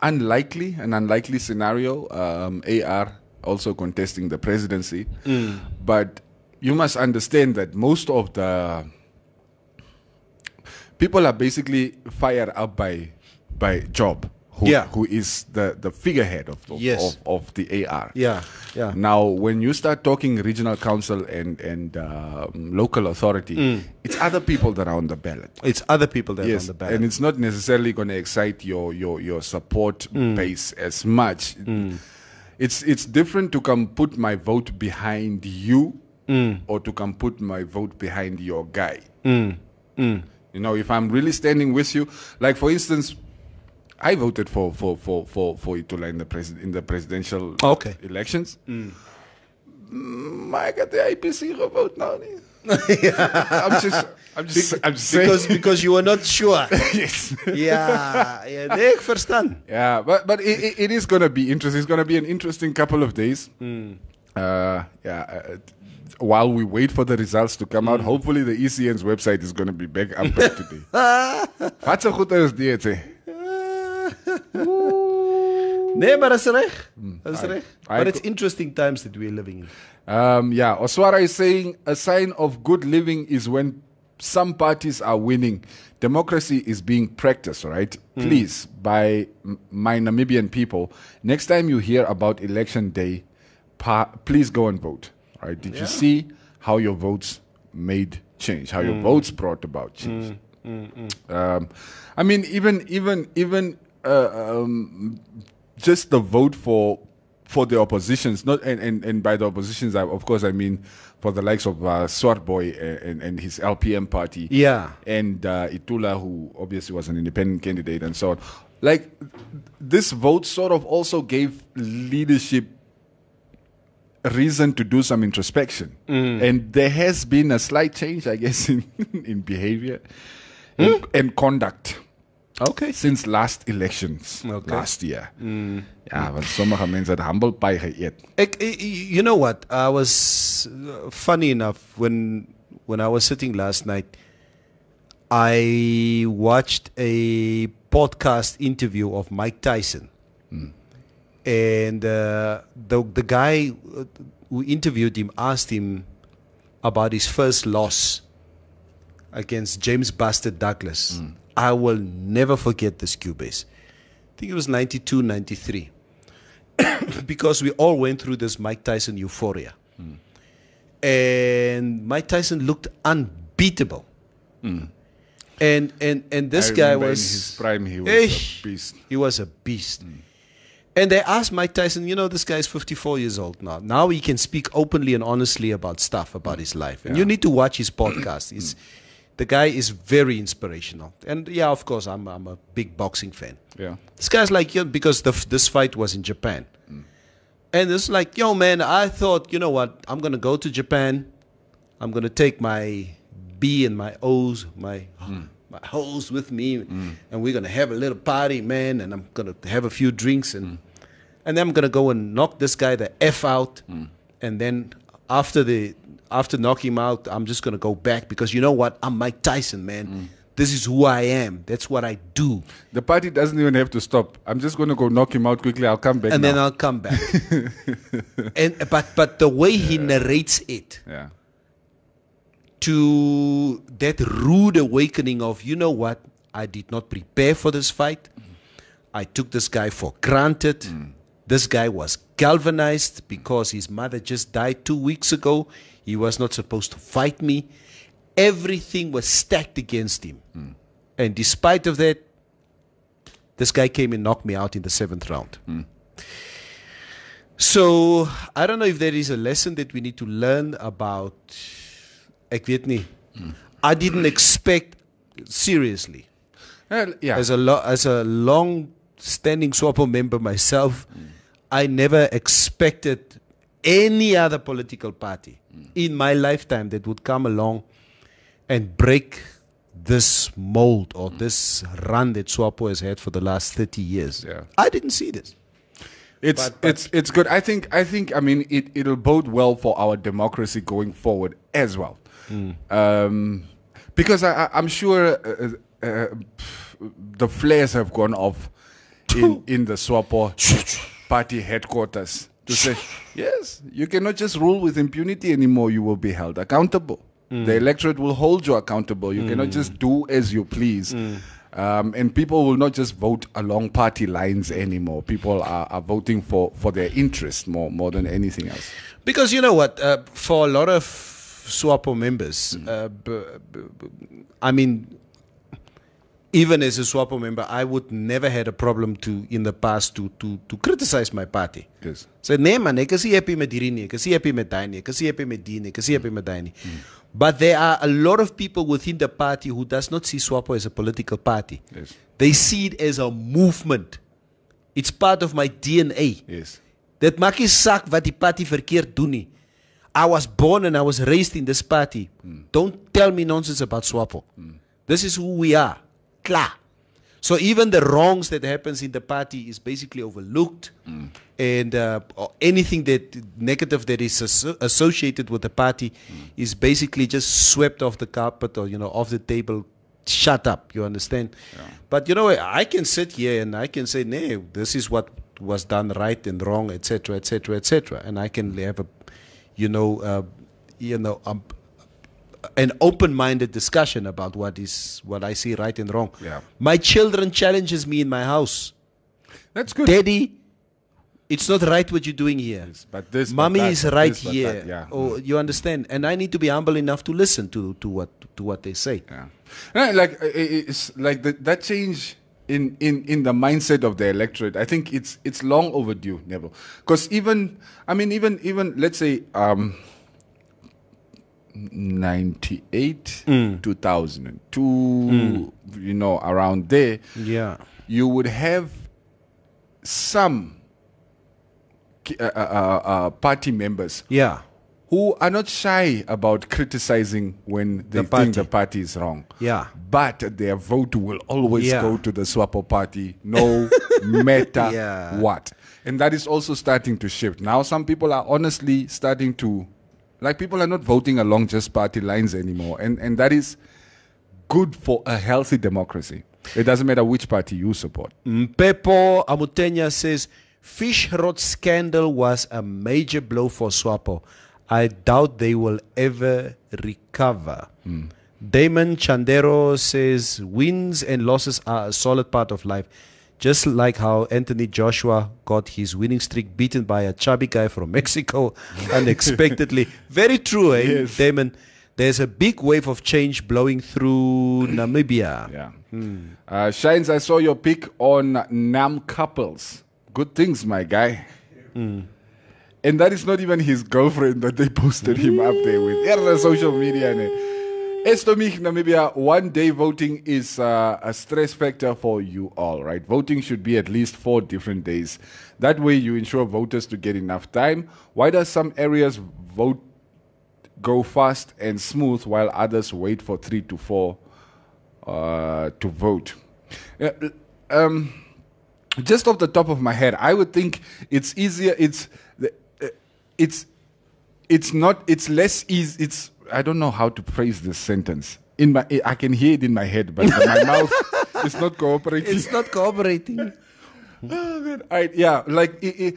unlikely, an unlikely scenario. Um, AR also contesting the presidency, Mm. but you must understand that most of the people are basically fired up by by Job, who, Yeah. who is the, the figurehead of, of, Yes. of, of the AR. Yeah, yeah. Now, when you start talking regional council and and um, local authority, Mm. it's other people that are on the ballot. It's other people that are yes, on the ballot. and it's not necessarily going to excite your your your support Mm. base as much. It's it's different to come put my vote behind you, Mm. or to come put my vote behind your guy. Mm. Mm. You know, if I'm really standing with you, like for instance, I voted for for for for for Itula in the pres- in the presidential Okay. elections. Mm. Maar ik had IPC gevoot nou niet. I'm just, I'm just, I'm just saying. because because you were not sure. yes. Ja, ja, nee, ik verstaan. Yeah, but but it, it, it is going to be interesting. It's going to be an interesting couple of days. Mm. Uh, yeah. Uh, while we wait for the results to come out, hopefully the ECN's website is going to be back up today. Wat so goed is dit? hè? Nee, maar dat is reg. Dat is I- reg. I But it's interesting times that we're living in. Um, yeah, Oswara is saying a sign of good living is when some parties are winning. Democracy is being practiced, right? Mm. Please, by m- my Namibian people, next time you hear about election day, pa- please go and vote. Right? Did you see how your votes made change? How your Mm. votes brought about change? Mm, mm, mm. Um, I mean, even even even uh, um, just the vote for for the oppositions, not and, and, and by the oppositions, I, of course, I mean for the likes of uh, Swartbooi and, and his LPM party, Yeah. and uh, Itula, who obviously was an independent candidate, and so on. Like this vote, sort of also gave leadership reason to do some introspection, Mm. and there has been a slight change, I guess, in in behavior and, and conduct. Okay. Since last elections, Okay. last year. Mm. Ja, want sommige mensen het humble pie geëet. Ek, you know what? I was uh, funny enough when when I was sitting last night. I watched a podcast interview of Mike Tyson, and uh, the the guy uh, who interviewed him asked him about his first loss against James Buster Douglas. I will never forget this Cubase. I think it was 92, 93 because we all went through this Mike Tyson euphoria. And Mike Tyson looked unbeatable. And and and this I guy was his prime, he was a beast. He was a beast. And they asked Mike Tyson, you know, this guy's 54 years old now. Now he can speak openly and honestly about stuff about his life. And you need to watch his podcast. It's, the guy is very inspirational. And yeah, of course, I'm, I'm a big boxing fan. Yeah. This guy's like, yo, because the, this fight was in Japan. Mm. And it's like, yo, man, I thought, you know what? I'm going to go to Japan. I'm going to take my B and my O's, my, mm. my hoes with me. Mm. And we're going to have a little party, man. And I'm going to have a few drinks. And, and then I'm going to go and knock this guy the F out. And then after the after knocking him out, I'm just going to go back because you know what? I'm Mike Tyson, man. This is who I am. That's what I do. The party doesn't even have to stop. I'm just going to go knock him out quickly. I'll come back. and now. then I'll come back. and but but the way he narrates it Yeah. to that rude awakening of you know what I did not prepare for this fight. I took this guy for granted. Mm. This guy was galvanized because his mother just died two weeks ago. He was not supposed to fight me. Everything was stacked against him. Hmm. And despite of that, this guy came and knocked me out in the seventh round. Hmm. So I don't know if there is a lesson that we need to learn about. Ek weet nie. Hmm. I didn't expect seriously. Well, yeah. As a lo- as a long standing SWAPO member myself, I never expected any other political party in my lifetime that would come along and break this mold or this run that SWAPO has had for the last 30 years. Yeah. I didn't see this. It's it's it's good. I think I think I mean it it'll bode well for our democracy going forward as well, um, because I, I'm sure uh, uh, uh, the flares have gone off in in the Swapo party headquarters to say yes, you cannot just rule with impunity anymore. You will be held accountable. The electorate will hold you accountable. You cannot just do as you please. Um, and people will not just vote along party lines anymore. People are, are voting for, for their interest more more than anything else. Because you know what, uh, for a lot of SWAPO members, uh, b- b- I mean, even as a SWAPO member, I would never had a problem to in the past to to to criticize my party. Yes. Sê nee man, ek is nie happy met hierdie nie, ek is nie happy met daai nie, ek is nie happy met die nie, ek is nie happy met daai nie. But there are a lot of people within the party who does not see SWAPO as a political party. Yes. They see it as a movement. It's part of my DNA. Yes. Dit maak nie saak wat die party verkeerd doen nie. I was born and I was raised in this party. Mm. Don't tell me nonsense about SWAPO. Mm. This is who we are. Klaar. So even the wrongs that happens in the party is basically overlooked, and uh, anything that negative that is asso- associated with the party is basically just swept off the carpet or you know off the table. Shut up. You understand? But you know, I can sit here and I can say, "No, this is what was done right and wrong, etc., etc., etc." And I can have a, you know, uh, you know, um, an open-minded discussion about what is what I see right and wrong. Yeah. My children challenges me in my house. That's good. Daddy, it's not right what you're doing here. but this, but Mommy that, is right this, here. that, yeah. Oh, you understand? And I need to be humble enough to listen to to what to what they say. Yeah. No, like it's like the, that change in, in, in the mindset of the electorate. I think it's it's long overdue, Neville. Because even I mean even even let's say um, ninety eight, two thousand and two, you know, around there. Yeah. you would have some uh, uh, uh, uh, party members Yeah. who are not shy about criticizing when they The think the party is wrong. Yeah. But their vote will always Yeah. go to the Swapo party, no matter Yeah. what. And that is also starting to shift. Now, some people are honestly starting to, like, people are not voting along just party lines anymore. And, and that is good for a healthy democracy. It doesn't matter which party you support. Pepo Amutenya says Fishrot scandal was a major blow for Swapo. I doubt they will ever recover. Hmm. Damon Chandero says wins and losses are a solid part of life. Just like how Anthony Joshua got his winning streak beaten by a chubby guy from Mexico unexpectedly. Very true, eh, Yes. Damon? There's a big wave of change blowing through Namibia. Yeah. Uh, Shines, I saw your pic on Nam couples. Good things, my guy. And that is not even his girlfriend that they posted him up there with. Yeah, the social media. Ne. Estomich, Namibia, one day voting is uh, a stress factor for you all, right? Voting should be at least four different days. That way you ensure voters to get enough time. Why does some areas vote go fast and smooth while others wait for three to four uh, to vote. Uh, um, just off the top of my head, I would think it's easier. It's uh, it's it's not. It's less easy. It's I don't know how to phrase this sentence. In my, I can hear it in my head, but my mouth is not cooperating. It's not cooperating. Oh, man. I, yeah, like i i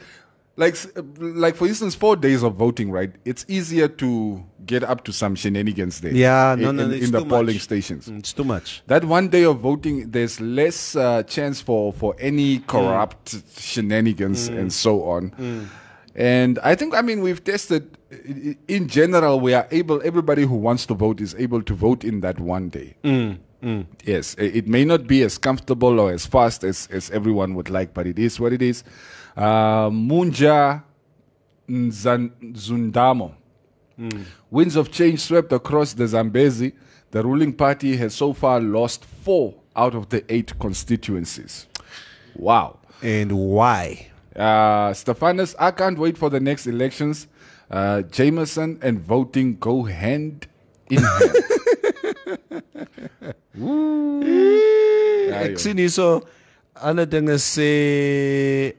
like like for instance, four days of voting, right? It's easier to get up to some shenanigans there. Yeah, no, in, no, in, in the polling much. stations. Mm, it's too much. That one day of voting, there's less uh, chance for for any corrupt mm. shenanigans and mm. so on. And I think, I mean, we've tested. I- i- In general, we are able. Everybody who wants to vote is able to vote in that one day. Yes, it may not be as comfortable or as fast as, as everyone would like, but it is what it is. Uh, Munja Nzan- Zundamo. Winds of change swept across the Zambezi. The ruling party has so far lost four out of the eight constituencies. Wow. And why? Uh, Stephanus, I can't wait for the next elections. Uh, Jameson and voting go hand in hand. Ek sien hierso ander dinge sê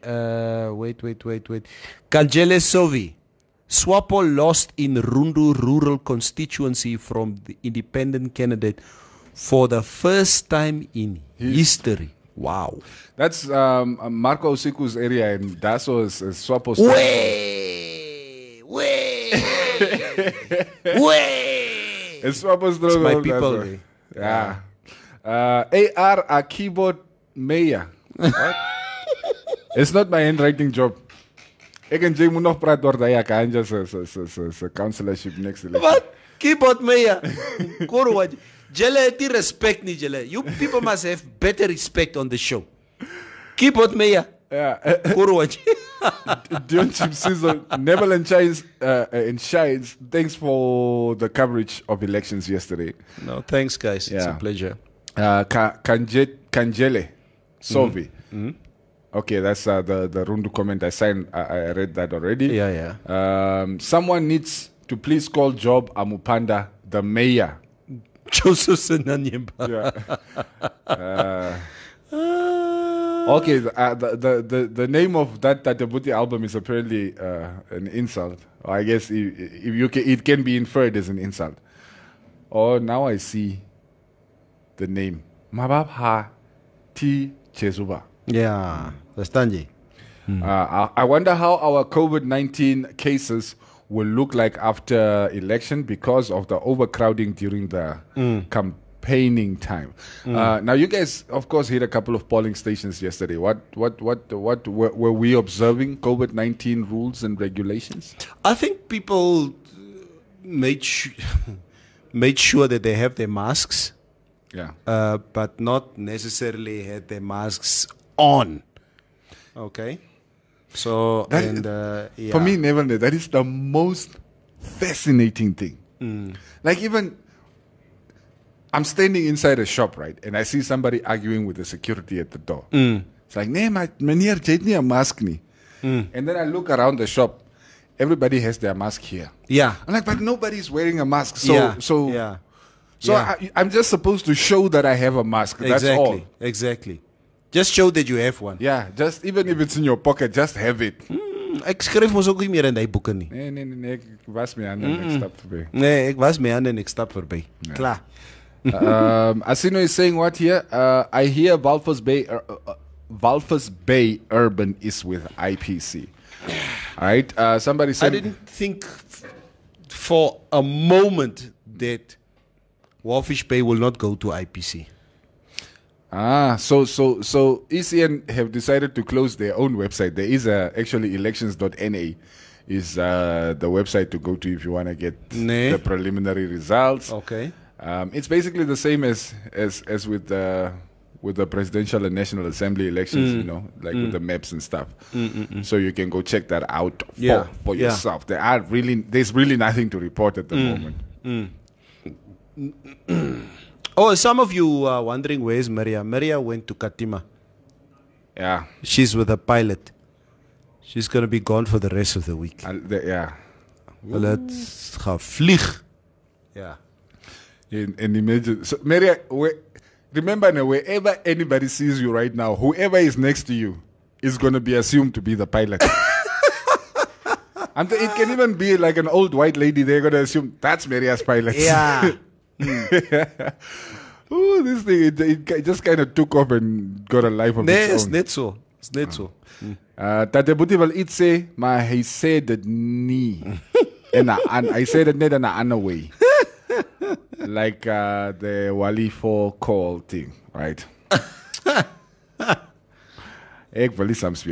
uh wait wait wait wait. Kanjele Sovi Swapo lost in Rundu rural constituency from the independent candidate for the first time in history. Wow. That's um, Marco Osiku's area and Daso is, is Swapo. Way, way, way. It's Swapo It's my people. Daso. eh. Yeah. Uh, AR a keyboard mayor. It's not my handwriting job. Ek en jy moet nog praat oor daai kanja se se se se se councillorship next election. Wat? Keyboard mayor. Koro wat? Julle het nie respect nie julle. You people must have better respect on the show. Keyboard mayor. Yeah. Koro wat? Dion Chip Season, Neville and Shines, uh, uh, and Shines, thanks for the coverage of elections yesterday. No, thanks guys. It's a pleasure. Uh, Ka- Kanje, Kanjele, Sovi. Mhm. Okay, that's uh, the, the Rundu comment. I signed, I, I read that already. Yeah, yeah. Um, someone needs to please call Job Amupanda the mayor. Joseph Senanyemba. Yeah. Uh, okay, the, uh, the, the, the, the name of that Tate Buti album is apparently uh, an insult. I guess if, if you can, it can be inferred as an insult. Oh, now I see the name. Mababha T. Chezuba. Yeah, verstaan jy? Uh, I, I wonder how our COVID 19 cases will look like after election because of the overcrowding during the Mm. Campaigning time. Mm. Uh, now, you guys, of course, hit a couple of polling stations yesterday. What, what, what, what were, were we observing COVID 19 rules and regulations? I think people made sh- made sure that they have their masks. Yeah. Uh, but not necessarily had their masks on. Okay. So That- and uh, yeah. For me, never that is the most fascinating thing. Mm. Like even I'm standing inside a shop, right, and I see somebody arguing with the security at the door. Mm. It's like, nee, maar meneer, nie 'n mask nie. Mm. And then I look around the shop. Everybody has their mask here. Yeah. I'm like, but nobody's wearing a mask. So, Yeah, so, yeah. so Yeah. I, I'm just supposed to show that I have a mask. That's exactly. all. Exactly. Just show that you have one. Yeah, just even if it's in your pocket, just have it. Mm, ek skryf mos ook nie meer in daai boeke nie. Nee, nee, nee, ek was my hande en ek stap verby. Nee, ek was my hande en ek stap verby. Klaar. Um, Asino is saying what here? Uh, I hear Walvis Bay, uh, uh, Walvis Bay Urban is with IPC. All right. Uh, somebody I didn't think f- for a moment that Walvis Bay will not go to IPC. Ah, so so so ECN have decided to close their own website. There is a actually elections.na is uh, the website to go to if you want to get Nee. the preliminary results. Okay. Um, it's basically the same as as as with the with the presidential and national assembly elections, Mm. you know, like Mm. with the maps and stuff. Mm, mm, mm. So you can go check that out for, Yeah, for yeah. yourself. There are really there's really nothing to report at the Mm, moment. mm. oh, some of you are wondering where's Maria. Maria went to Katima. Yeah. She's with a pilot. She's going to be gone for the rest of the week. yeah. Hulle het gaan vlieg. Yeah. And, and imagine, so Mary, remember now, wherever anybody sees you right now, whoever is next to you is going to be assumed to be the pilot. and it can even be like an old white lady. They're going to assume that's Maria's pilot. Yeah. oh, this thing, it, it just kind of took off and got a life of Nee, its own. net so. Is net so. Uh, Tate Boetie wil iets sê, maar hy sê dit nie. en a, an, hy sê dit net in 'n ander way. Like uh, the Wally 4 call thing, right? Ek wil nie soms.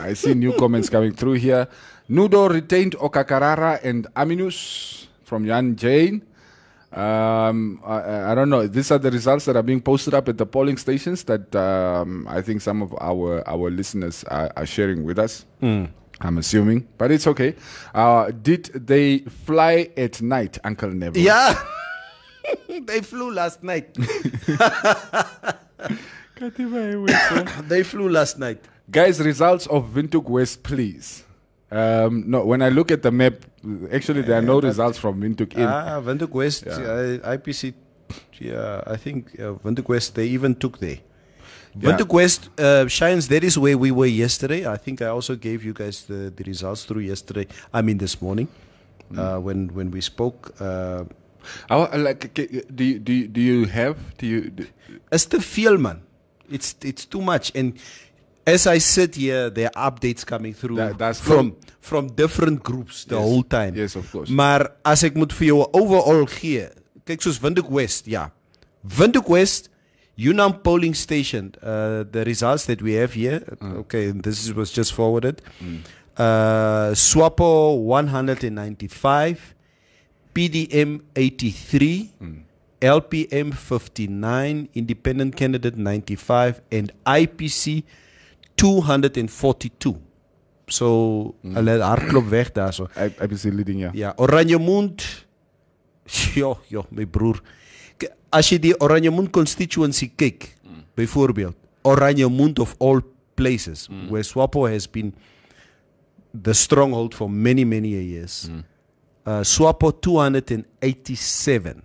I see new comments coming through here. Nudo retained Okakarara and Aminuis from Jan Jane. Um, I, I don't know. These are the results that are being posted up at the polling stations that um, I think some of our our listeners are, are sharing with us. Mm. I'm assuming, but it's okay. Uh, did they fly at night, Uncle Neville? Yeah. They flew last night. they flew last night. Guys, results of Windhoek West, please. Um, no, when I look at the map, actually there are no results from Windhoek in. Ah, Windhoek West, Yeah. uh, IPC, yeah, I think uh, Windhoek West, they even took there. Yeah. Windhoek West uh, shines, that is where we were yesterday. I think I also gave you guys the, the results through yesterday, I mean this morning, uh, when, when we spoke. How, like, do you, do you, do you have do you do, It's te veel man. It's it's too much. And as I sit here, there are updates coming through That- that's from from different groups the Yes. whole time. Yes, of course. Maar as ek moet vir jou 'n overall gee, kyk soos Windhoek West, ja. Windhoek West Yunnan polling station, uh, the results that we have here, Mm. okay, this was just forwarded. Uh, SWAPO 195, PDM 83, Mm. LPM 59, Independent Candidate 95, and IPC 242. So, mm. hulle hardloop weg daarso. IPC leading, ja. Ja, Oranje Mond. Ja, ja, my broer. As jy die Oranje Mond constituency kyk, mm. byvoorbeeld, Oranje Mond of all places, mm. where SWAPO has been the stronghold for many, many years. Uh, SWAPO 287.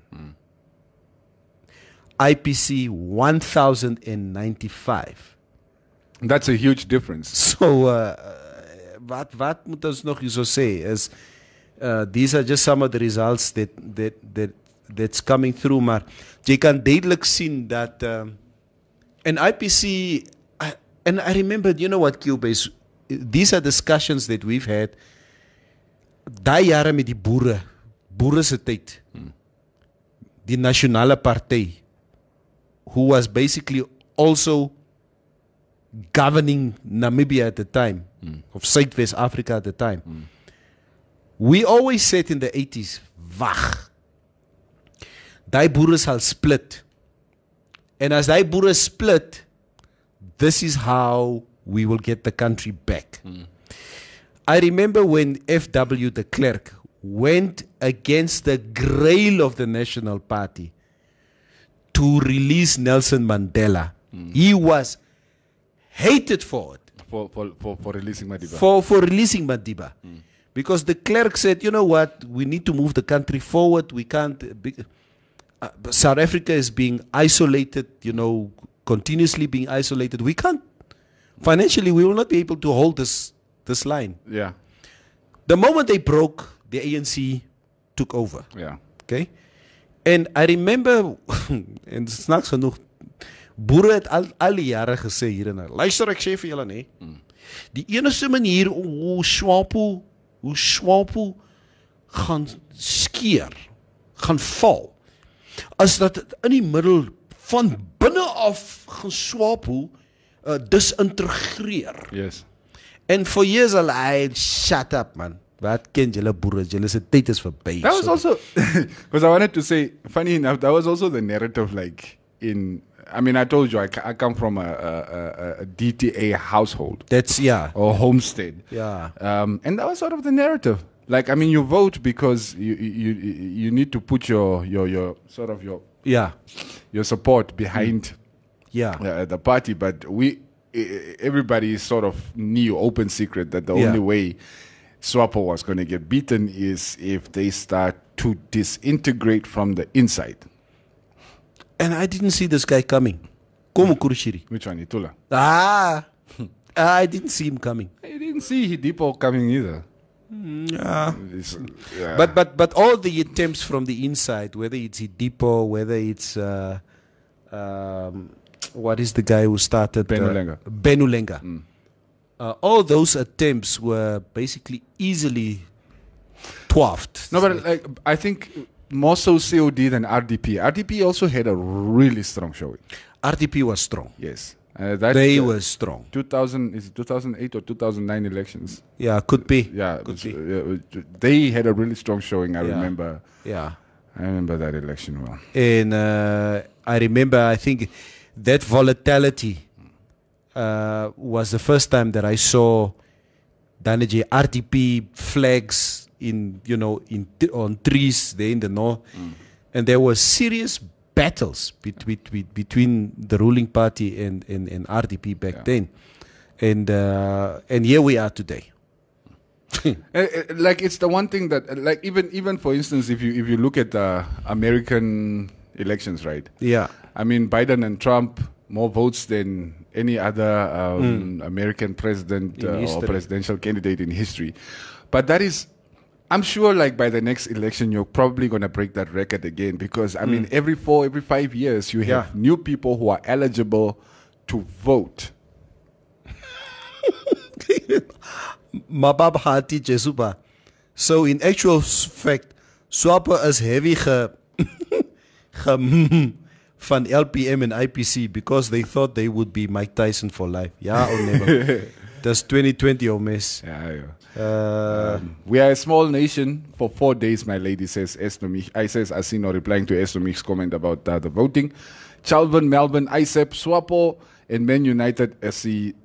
IPC 1095. That's a huge difference. So, uh, wat, wat moet ons nog sê is uh, these are just some of the results that that that that's coming through maar jy kan duidelik sien dat um, in IPC I, and I remember you know what Cubase these are discussions that we've had daai jare met die boere boere se tyd die nasionale party who was basically also governing Namibia at the time, of Southwest Africa at the time. We always said in the 80s, wag. Daai boere sal split. And as daai boere split, this is how we will get the country back. I remember when FW de Klerk went against the grail of the National Party to release Nelson Mandela. He was hated for it. For, for, for, for releasing Madiba. For, for releasing Madiba. Because de Klerk said, you know what, we need to move the country forward. We can't. uh, Be, uh, South Africa is being isolated, you know, continuously being isolated. We can't. Financially, we will not be able to hold this, this line. Yeah. The moment they broke, the ANC took over. Yeah. Okay? En I remember en snaaks genoeg boere het al al die jare gesê hier en daar. Luister ek sê vir julle nê. Die enigste manier om hoe Swapo hoe Swapo gaan skeer, gaan val as dat in die middel van binne af gaan Swapo uh, disintegreer. Yes. En for years I shut up man. Wat ken julle boere? Julle se tyd is verby. That was So- also because I wanted to say, funny enough, that was also the narrative. Like in, I mean, I told you I, I come from a, a, a, DTA household. That's yeah, or homestead. Yeah. um, and that was sort of the narrative. Like, I mean, you vote because you you you need to put your your your sort of your Yeah. your support behind Yeah. uh, the party, but we everybody sort of knew open secret that the Yeah. only way SWAPO was going to get beaten is if they start to disintegrate from the inside. And I didn't see this guy coming. Como Kurushiri. Which one, Itula? Ah, I didn't see him coming. I didn't see Hidipo coming either. Yeah. Yeah. But but but all the attempts from the inside, whether it's Depot, whether it's uh, um, what is the guy who started Ben Ulenga. Uh, Ben Ulenga. Uh, all those attempts were basically easily dwarfed. No, but like I think more so COD than RDP. RDP also had a really strong showing. RDP was strong. Yes, uh, They uh, were strong. 2000 is it 2008 or 2009 elections. Yeah, could be. Yeah, Could be. uh, they had a really strong showing. I Yeah. remember. Yeah. I remember that election well. And uh, I remember, I think that volatility uh, was the first time that I saw Danaji RDP flags in, you know, in on trees there in the north. And there were serious battles between, between the ruling party and, and, and RDP back then. and uh, and here we are today. Uh, uh, like it's the one thing that uh, like even even for instance if you if you look at the american elections right Yeah. I mean biden and trump more votes than any other um, american president uh, or presidential candidate in history. But that is i'm sure like by the next election you're probably going to break that record again because i mean every four every five years you have Yeah. new people who are eligible to vote. Mabab Hati Jesuba. So in actual fact, Swapo is heavy ge, ge van LPM and IPC because they thought they would be Mike Tyson for life. Yeah or never. That's 2020 or miss. yeah, yeah. Uh, We are a small nation for four days, my lady says Esnomich. I says Asino replying to Esnomich's comment about uh, the voting. Chalvin, Melbourne, ISEP, Swapo, and Man United as the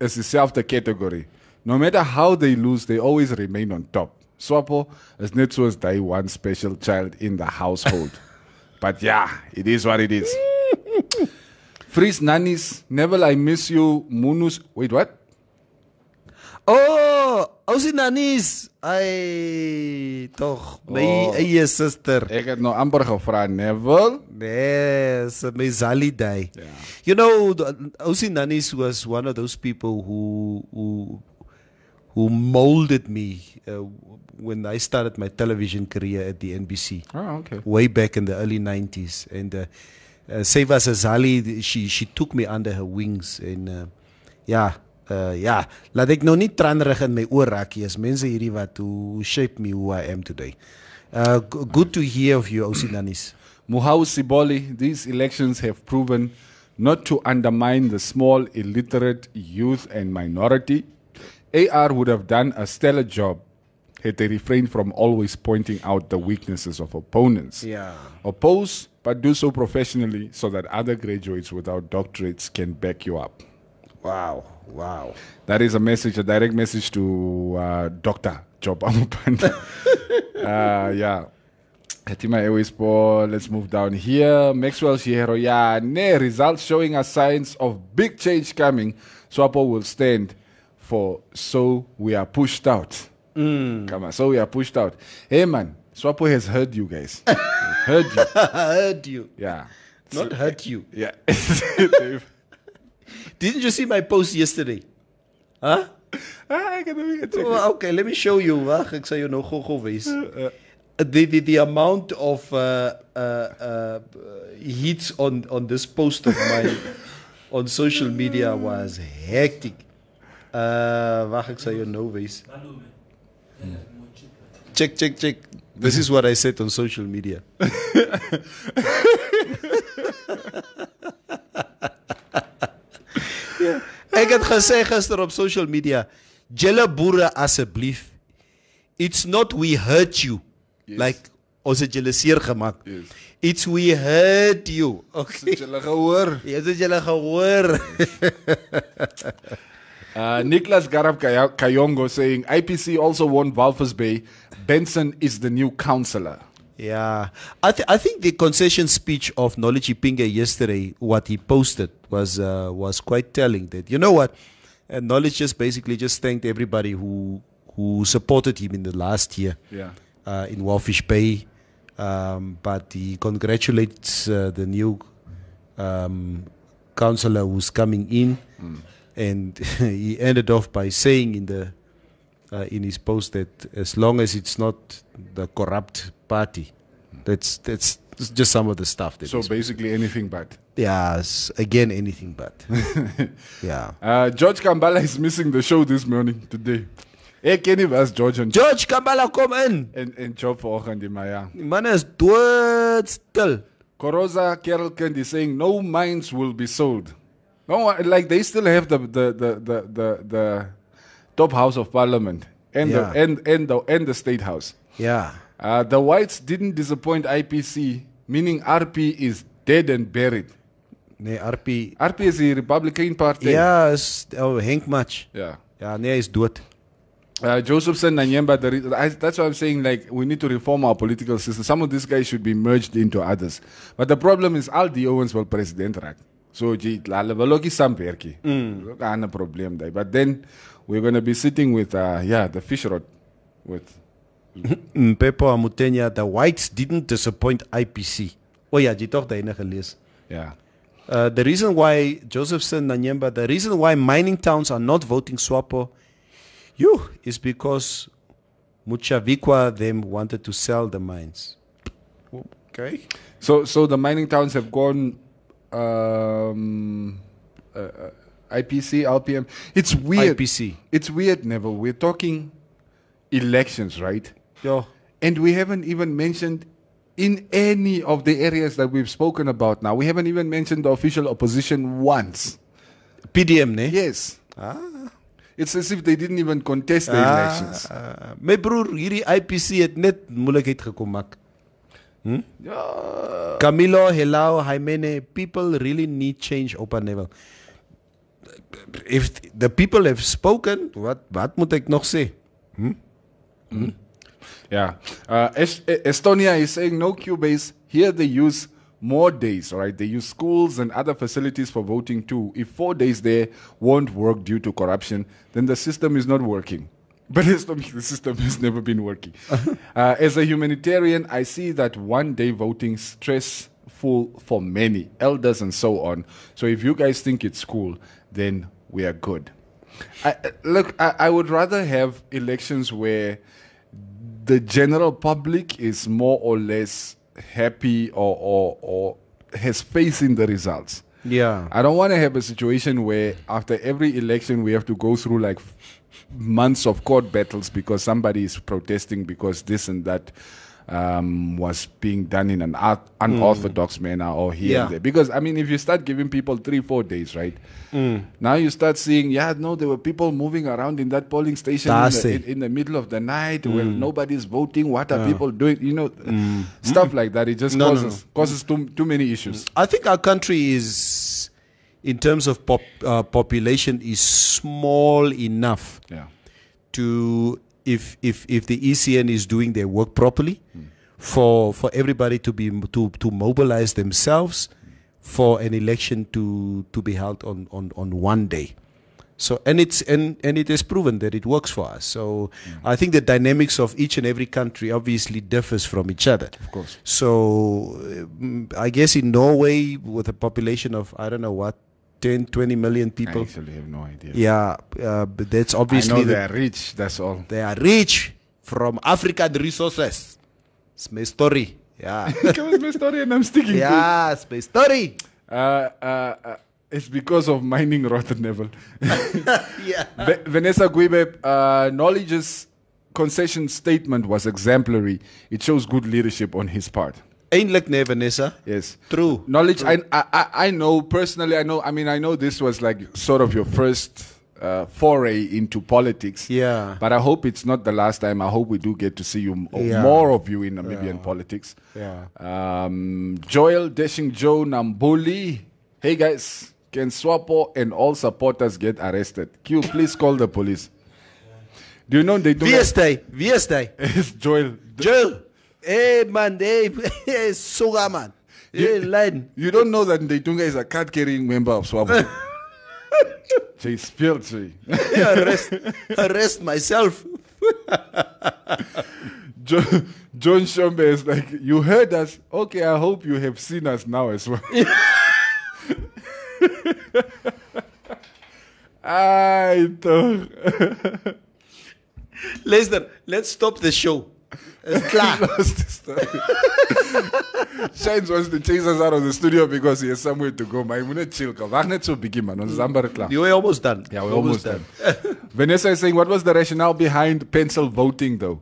as the category. No matter how they lose, they always remain on top. Swapo is net so as day one special child in the household. but yeah, it is what it is. Freeze nannies, Neville, I miss you. Munus, wait, what? oh, oh Ousie Nanis. Ai, toch. My Oh. eie suster. Ek het nou amper gevra, Neville. Yes, my Zali day. You know, the- oh, Ousie Nanis was one of those people who who who molded me uh, when I started my television career at the NBC. Oh, okay. Way back in the early 90s. And uh, uh, Seva Zali, she, she took me under her wings. And uh, ja, uh, ja, laat ek nou nie tranrig in my oor raak nie. Is mense hierdie wat who shape me who I am today. Uh, good to hear of you, Ousie Nanis. Muhau Siboli, these elections have proven not to undermine the small, illiterate youth and minority. AR would have done a stellar job had they refrained from always pointing out the weaknesses of opponents. Yeah. Oppose, but do so professionally so that other graduates without doctorates can back you up. Wow, wow. That is a message, a direct message to uh, Dr. Job Amupanda. uh, yeah. Hatima Airways let's move down here. Maxwell Shihero, yeah, ne, results showing us signs of big change coming. Swapo will stand for so we are pushed out. Mm. Come on, so we are pushed out. Hey man, Swapo has heard you guys. heard you. heard you. Yeah. Not hurt you. Yeah. Didn't you see my post yesterday? Huh? Ah, ek het hom nie gecheck Well, okay, let me show you. Wag, ek sal jou nou gou-gou wys. The, the the amount of uh, uh, uh, hits on on this post of mine on social media was hectic. Uh, wag, ek sal jou nou wys. Check, check, check. This is what I said on social media. ja. Ek het gesê gister op social media, julle boere asseblief. It's not we hurt you. Yes. Like ons het julle seer gemaak. Yes. It's we hurt you. Okay. Het julle gehoor? Ja, het julle gehoor. Uh, Niklas Garab Kayongo saying IPC also won Walvis Bay. Benson is the new councillor. Yeah, I, th- I think the concession speech of Knowledge Ipinge yesterday, what he posted was uh, was quite telling. That you know what, and Knowledge just basically just thanked everybody who who supported him in the last year. Yeah. Uh, in Walvis Bay, um, but he congratulates uh, the new um, councillor who's coming in, and he ended off by saying in the uh, in his post that as long as it's not the corrupt party, that's that's just some of the stuff that. So basically anything but. yes, again anything but. yeah. Uh, George Kambala is missing the show this morning, today. Hey, Kenny was George and George Kambala, come in. And en Job vanoggend in Maya. Man is doodstil. Koroza Kerelkind is saying no mines will be sold. No, like they still have the the the the the, the top house of parliament and Yeah. the and and the and the state house. Yeah. Uh, the whites didn't disappoint IPC, meaning RP is dead and buried. Nee, RP. RP is the Republican Party. Ja, is oh Henk Mudge. Ja. Ja, nee, hy is dood. Uh, Josephson Nanyemba, the re- I, that's why I'm saying like we need to reform our political system. Some of these guys should be merged into others. But the problem is Al D. Owens will president raak. So hulle wil ook nie saamwerkie. Ook 'n ander probleem daai. But then we're going to be sitting with uh yeah, the Fishrot with Mpepo Amutenya, the whites didn't disappoint IPC. Oh ja, jy tog daai gelees. Yeah. Uh, the reason why Josephson Nanyemba, the reason why mining towns are not voting SWAPO, you is because Muchavikwa them wanted to sell the mines. Okay. So so the mining towns have gone um uh, uh, IPC, LPM. It's weird. IPC. It's weird, Neville. We're talking elections, right? Yeah. And we haven't even mentioned in any of the areas that we've spoken about now. We haven't even mentioned the official opposition once. PDM, ne? Yes. Ah. It's as if they didn't even contest the elections. Ah, my broer, hierdie IPC het net moeilikheid gekom maak. Hm? Ja. Camilo, Helao, Jaimene, people really need change op 'n level. If the people have spoken, wat wat moet ek nog sê? Hm? Hm? Yeah. Uh, Es- Estonia is saying no Cubase. Here they use more days, right? They use schools and other facilities for voting too. If four days there won't work due to corruption, then the system is not working. But the system has never been working. uh, as a humanitarian, I see that one day voting stressful for many elders and so on. So if you guys think it's cool, then we are good. I, I- look, I, I would rather have elections where the general public is more or less happy or, or, or has faith in the results. Yeah. I don't want to have a situation where after every election we have to go through like months of court battles because somebody is protesting because this and that um, was being done in an unorthodox manner or here Yeah. and there. Because I mean, if you start giving people three, four days, right? Mm. Now you start seeing, yeah, no, there were people moving around in that polling station in the, in, in the middle of the night when Mm. nobody's voting. What are Yeah. people doing? You know, Mm. stuff Mm. like that. It just no, causes no. causes too too many issues. I think our country is, in terms of pop, uh, population, is small enough Yeah. to if if if the ECN is doing their work properly, for for everybody to be to to mobilize themselves for an election to to be held on on on one day. So and it's and and it is proven that it works for us. So I think the dynamics of each and every country obviously differs from each other. Of course. So um, I guess in Norway with a population of I don't know what 10 20 million people. I actually have no idea. Yeah, uh, but that's obviously I know the- they are rich. That's all. they are rich from African resources. It's my story. Yeah. On, my story, and I'm sticking to it. Yeah, it's my story. Uh, uh, uh, it's because of mining rotten level. yeah. Ve- Vanessa Guibe, uh, Knowledge's concession statement was exemplary. It shows good leadership on his part. Eindelijk nee, Vanessa. Yes. True. Knowledge, I, I, I- I know personally, I know, I mean, I know this was like sort of your first uh, foray into politics. Yeah. But I hope it's not the last time. I hope we do get to see you, Yeah. more of you in Namibian politics. Yeah. Um, Joel Deshing Joe Nambuli. Hey guys, can Swapo and all supporters get arrested? Q, please call the police. Do you know they do Wie is hy? Wie is? It's Joel. Joel. Hey man, hey, hey Suga man. Line. You don't know that Ndeitunga is a card carrying member of Swapo. Jay spilled, Jay. Arrest, arrest myself. Jo- John Shombe is like, You heard us. Okay, I hope you have seen us now as well. Ai, toch. Luister, let's stop the show. Is klaar. Shines wants to chase us out of the studio because he has somewhere to go. Maar je moet net chill. Kom. Wacht net zo biggie, man. Ons is amper klaar. You were almost done. Yeah, we're almost, done. Vanessa is saying, what was the rationale behind pencil voting, though?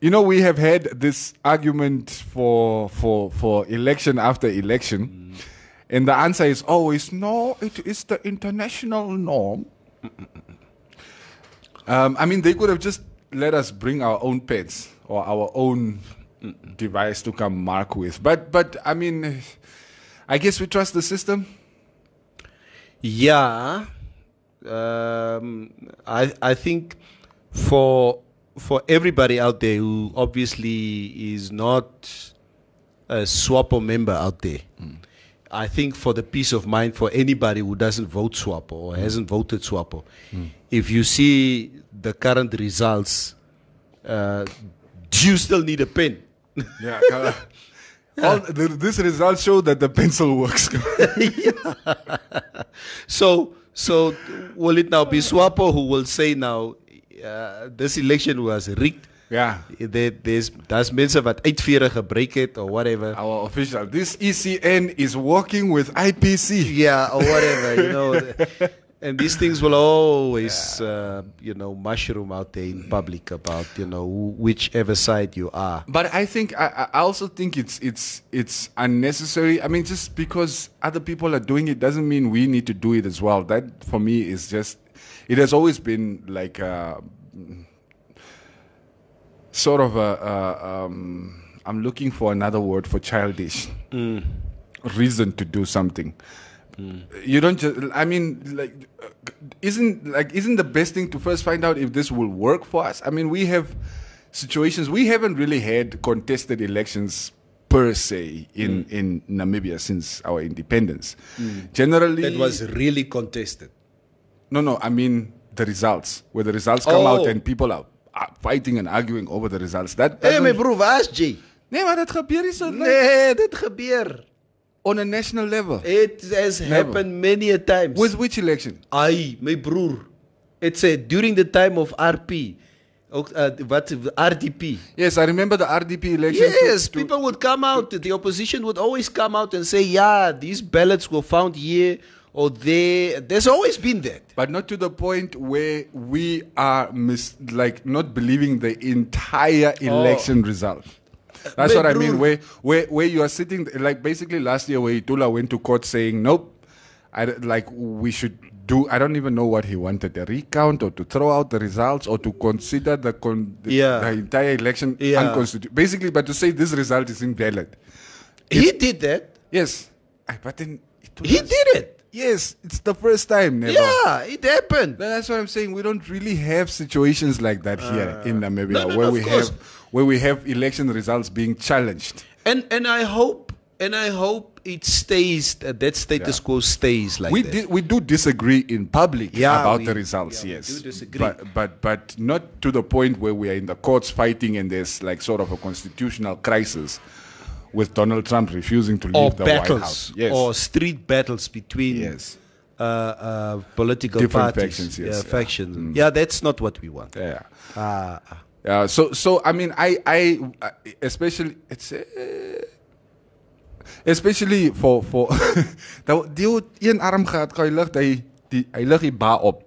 You know, we have had this argument for for for election after election, and the answer is always no. It is the international norm. Um, I mean, they could have just let us bring our own pens or our own device to come mark with. But but I mean, I guess we trust the system. Yeah. Um, I I think for for everybody out there who obviously is not a SWAPO member out there, I think for the peace of mind for anybody who doesn't vote SWAPO or hasn't voted SWAPO, if you see the current results, uh, do you still need a pen? Yeah. uh, all the, this results show that the pencil works. So, so will it now be SWAPO who will say now uh, this election was rigged? Yeah. There, there's daar's mense wat uitvere gebruik het or whatever. Our official. This ECN is working with IPC. Yeah, or whatever, you know. And these things will always, uh, you know, mushroom out there in public about, you know, whichever side you are. But I think I, I also think it's it's it's unnecessary. I mean, just because other people are doing it doesn't mean we need to do it as well. That for me is just it has always been like a, sort of a, a um, I'm looking for another word for childish reason to do something. You don't just. I mean, like, isn't like isn't the best thing to first find out if this will work for us? I mean, we have situations. We haven't really had contested elections per se in mm. in Namibia since our independence. Generally, That was really contested. no, no. I mean the results, where the results come out Oh. and people are, are fighting and arguing over the results. That Hé, hey, my broer, waar is Jay? Nee, maar dat gebeur is so Nee, dit gebeur. On a national level. It has happened many a times. With which election? Ai, my broer. It's uh, during the time of RP. Uh, wat, RDP. Yes, I remember the RDP election. Yes, people would come out. The opposition would always come out and say, yeah, these ballots were found here or there. There's always been that. but not to the point where we are mis- like not believing the entire election result. That's what I mean. Where where where you are sitting like basically last year where Itula went to court saying nope, I like we should do. I don't even know what he wanted a recount or to throw out the results or to consider the con- Yeah. the entire election Yeah. unconstitutional. Basically, but to say this result is invalid. He did that. Yes, I, but then He did it. Yes, it's the first time. Never. Yeah, it happened. That's what I'm saying. We don't really have situations like that here in Namibia, Uh, no, no, where of we course. have where we have election results being challenged. And and I hope and I hope it stays that that status Yeah. quo stays like we that. di- we do disagree in public Yeah, about we- the results. yeah, we yes, but but but not to the point where we are in the courts fighting and there's like sort of a constitutional crisis with Donald Trump refusing to leave or the White House. Yes, or street battles between yes, uh, uh, political Different parties, factions, yes, yeah, yeah. factions. Mm. Yeah, that's not what we want. yeah. Ah, Yeah, so so I mean I I especially it's uh, especially for for dat die een arm gehad, kan jy lig hy die hy lig die ba op.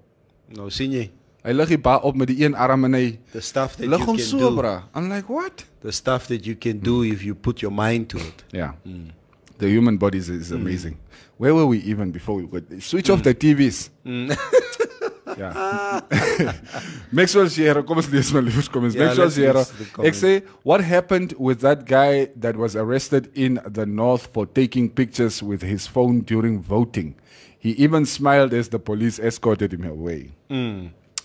nou sien jy Hy lig die ba op met die een arm en hy the stuff that lig you hom can so do. bra. I'm like what? The stuff that you can do if you put your mind to it. Yeah. Mm. The human body is, is mm. amazing. Where were we even before we got switch off mm. the TVs? ja. Maxwell Sierra, kom ons lees maar liefs kom ons. Ja, Maxwell Sierra. Ek sê what happened with that guy that was arrested in the north for taking pictures with his phone during voting. He even smiled as the police escorted him away.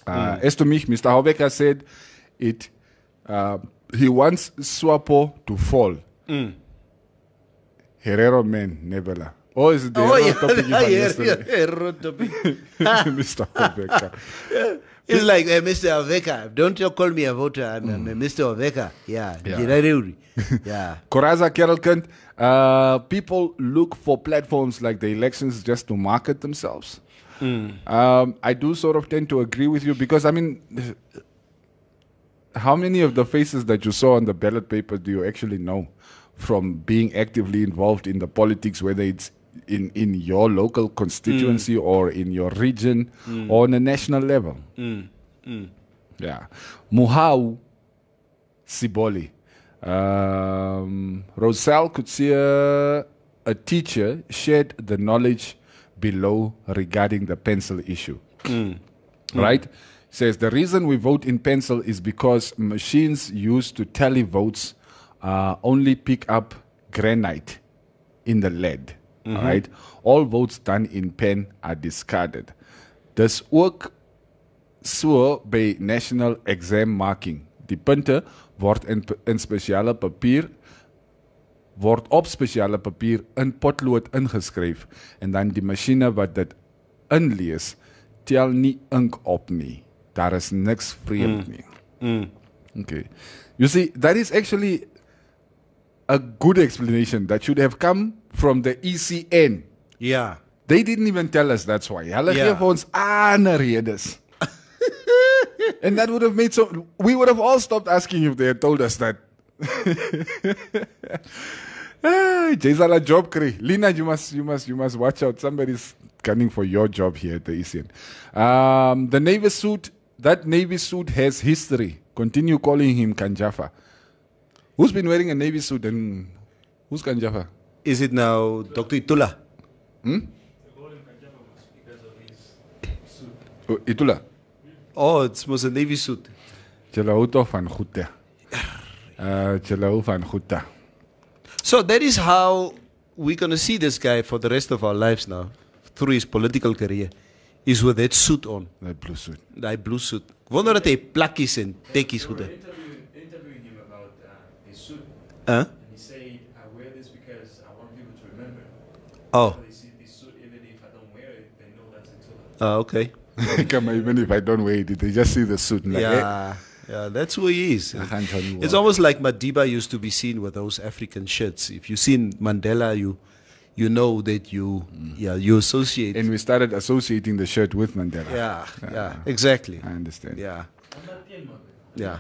Uh, As to me, Mr. Hoveka said it. Uh, he wants Swapo to fall. Herero man, Nebela. Oh, is it the Oh, yeah, topic you had yesterday? Herero topic. Mr. Hoveka. It's like, hey, Mr. Oveka, don't you call me a voter. I'm, I'm Mr. Oveka. Yeah, Yeah. Yeah. Koraza Kerelkind, uh, people look for platforms like the elections just to market themselves. Mm. Um, I do sort of tend to agree with you because, I mean, how many of the faces that you saw on the ballot paper do you actually know from being actively involved in the politics, whether it's in, in your local constituency mm. or in your region mm. or on a national level? Yeah. Muhau Siboli. Um, Roselle could see a, a teacher shared the knowledge below regarding the pencil issue. Right? Says the reason we vote in pencil is because machines used to tally votes uh, only pick up granite in the lead. Mhm. Right? All votes done in pen are discarded. Dis ook so by national exam marking. Die punte word in in spesiale papier word op spesiale papier in potlood ingeskryf en dan die masjiene wat dit inlees tel nie ink op nie. Daar is niks vreemd Mm. nie. Mm. Okay. You see, that is actually a good explanation that should have come from the ECN. Yeah. They didn't even tell us that's why. Hulle Ja. gee vir ons ander redes. and that would have made so we would have all stopped asking if they had told us that. Ah, Jay's a job kry. Lina, you must you must you must watch out. Somebody's gunning for your job here at the ECN. Um, the navy suit, that navy suit has history. Continue calling him Kanjafa. Who's been wearing a navy suit and who's Kanjafa? Is it now Dr. Itula? Hmm? Oh, Itula. Oh, it was a navy suit. Tog van goed te. Uh, julle van goed te. So that is how we're going to see this guy for the rest of our lives now, through his political career, is with that suit on. That blue suit. That blue suit. Ek wonder dat hy plakkies en tekkies goed het. interviewing him about uh, his suit. Huh? And he said, I wear this because I want people to remember. Oh. So they see this suit, even if I don't wear it, they know that's Attila. Ah, okay. Come on, even if I don't wear it, they just see the suit like, yeah, yeah, that's who he is. I can't tell you It's almost like Madiba used to be seen with those African shirts. If you've seen Mandela, you you know that you yeah you associate. And we started associating the shirt with Mandela. yeah, yeah, exactly. I understand. Yeah, yeah.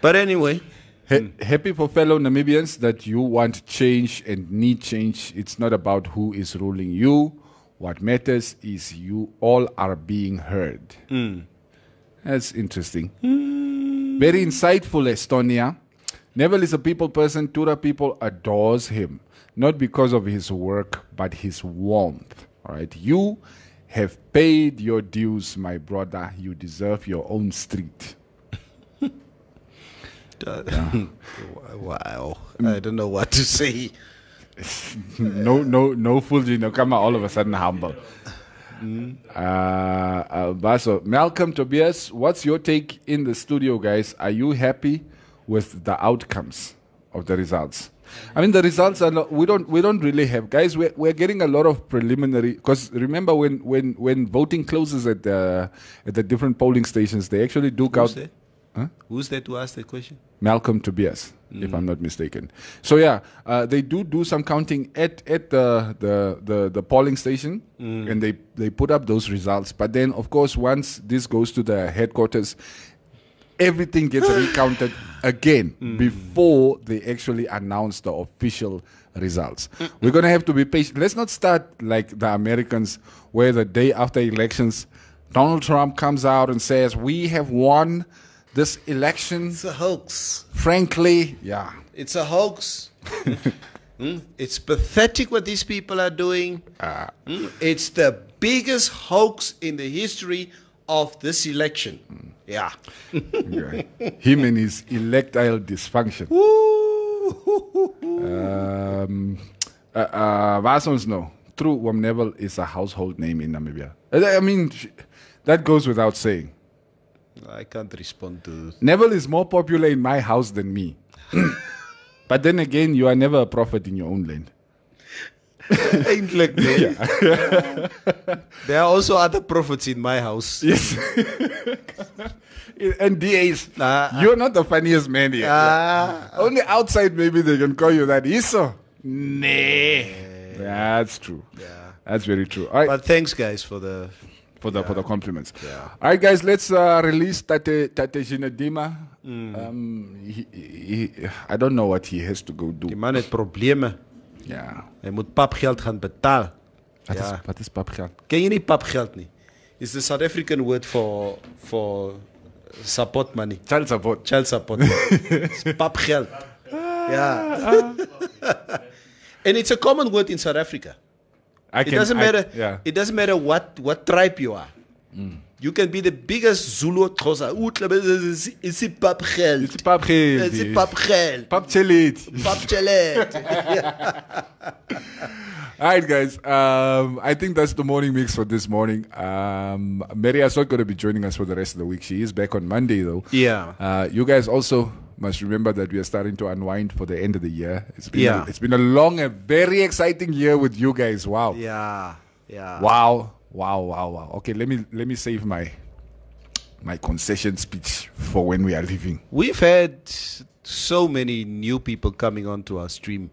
But anyway, Ha- happy for fellow Namibians that you want change and need change. It's not about who is ruling you. What matters is you all are being heard. Mm. That's interesting. Very insightful, Estonia. Neville is a people person. Tura people adores him, not because of his work, but his warmth. All right, you have paid your dues, my brother. You deserve your own street. wow, I don't know what to say. no, no, no Fulji, no come all of a sudden humble. Uh, uh, Baso, Malcolm Tobias, what's your take in the studio, guys? Are you happy with the outcomes of the results? I mean, the results are not, we don't we don't really have guys. We're, we're getting a lot of preliminary because remember when when when voting closes at the at the different polling stations, they actually do count. Huh? Who's there to ask that question? Malcolm Tobias, if I'm not mistaken. So yeah, uh, they do do some counting at at the the the, the polling station, Mm. and they they put up those results. But then, of course, once this goes to the headquarters, everything gets recounted again before they actually announce the official results. We're gonna have to be patient. Let's not start like the Americans, where the day after elections, Donald Trump comes out and says, "We have won." This election, It's a hoax. frankly, yeah. It's a hoax. Hmm? It's pathetic what these people are doing. Ah. Hmm? It's the biggest hoax in the history of this election. Yeah. Okay. Him and his electile dysfunction. um, uh, uh, ons nou? True, Wam Neville is a household name in Namibia. Uh, I mean, that goes without saying. I can't respond to. Neville is more popular in my house than me. but then again, you are never a prophet in your own land. Eindelijk, nee. There are also other prophets in my house. Yes. and DAs, you're not the funniest man here. Ah. Only outside, maybe they can call you that. Iso? Nah. That's true. Yeah. That's very true. Right. But thanks, guys, for the for the for the compliments. All right, guys, let's uh, release Tate Tate Jinadima. Mm. Um, he, he, I don't know what he has to go do. Die man het probleme. Ja. Hy moet papgeld gaan betaal. Wat ja. is wat is papgeld? Ken jy nie papgeld nie? It's the South African word for for support money. Child support. Child support. papgeld. yeah. and it's a common word in South Africa. I it doesn't I- matter. yeah. It doesn't matter what what tribe you are. You can be the biggest Zulu Xhosa. Ooh, tlabe- It's it's a papgeld. It's papgeld. It's a papgeld. Papchelit. Papchelet. All right, guys. Um, I think that's the morning mix for this morning. Um, is not going to be joining us for the rest of the week. She is back on Monday, though. Yeah. Uh, you guys also must remember that we are starting to unwind for the end of the year. It's been Yeah. a, it's been a long and very exciting year with you guys. Wow. Yeah. Yeah. Wow. Wow. Wow. Wow. Okay, let me let me save my my concession speech for when we are leaving. We've had so many new people coming onto our stream,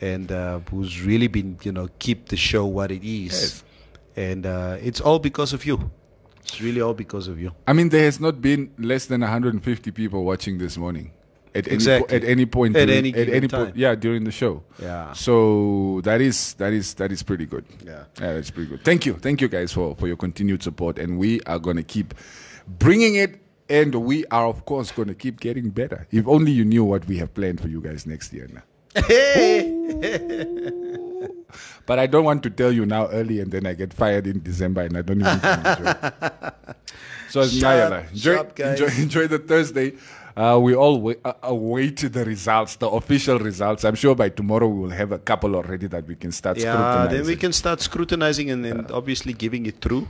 and uh, who's really been, you know, keep the show what it is, Yes. and uh, it's all because of you. It's really all because of you. I mean, there has not been less than 150 people watching this morning. At any, Exactly. po- at any point, At during- any at any po- time. yeah, during the show. Yeah. So that is that is that is pretty good. Yeah. yeah, that's pretty good. Thank you, thank you guys for for your continued support, and we are gonna keep bringing it, and we are of course gonna keep getting better. If only you knew what we have planned for you guys next year. Now. But I don't want to tell you now early, and then I get fired in December, and I don't even enjoy. it. So it's Nyala. Enjoy, guys. enjoy, enjoy the Thursday. Uh, we all wait, uh, await the results, the official results. I'm sure by tomorrow we will have a couple already that we can start Yeah, scrutinizing. then we can start scrutinizing and then obviously giving it through.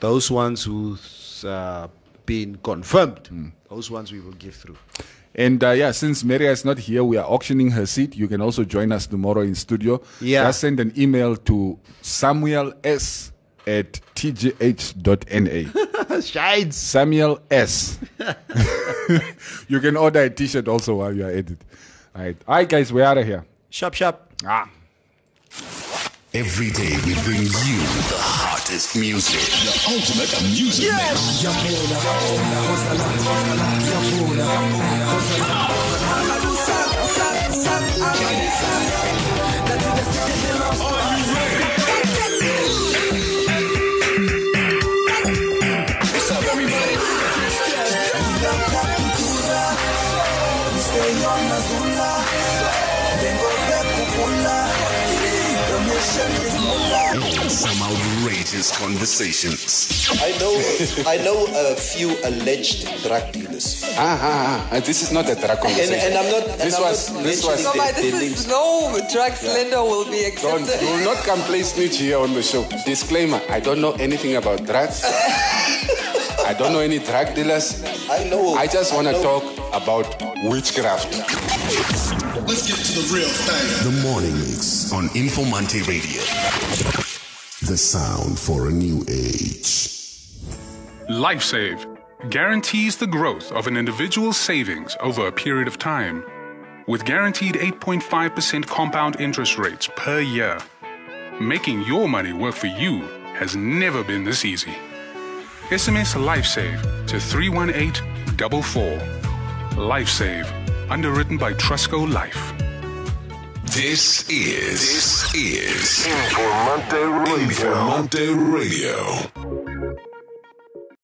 Those ones who's uh, been confirmed, Hmm. those ones we will give through. And uh, yeah, since Maria is not here, we are auctioning her seat. You can also join us tomorrow in studio. Yeah. Just send an email to Samuel S at tgh.na. Shines. Samuel S. you can order a t-shirt also while you are at it. All right. All right, guys, we're out of here. Shop, shop. Ah. Every day we bring you the hottest music. The ultimate music What's outrageous conversations. I know, I know a few alleged drug dealers. Ah, ah, ah. This is not a drug And, conversation. and I'm not. And This I'm was- not this was- mentioning No, their- this names. is no drug slender will be Don't, accepted. you will not come play snitch here on the show. Disclaimer, I don't know anything about drugs. I don't know any drug dealers. I know. I just want to talk about witchcraft. Let's get to the real thing. The mornings on Informante Radio. The sound for a new age. LifeSave guarantees the growth of an individual's savings over a period of time. With guaranteed 8.5% compound interest rates per year, making your money work for you has never been this easy. SMS LifeSave to 31844. LifeSave, underwritten by Trustco Life. This is this is Informante Radio. Informante Radio.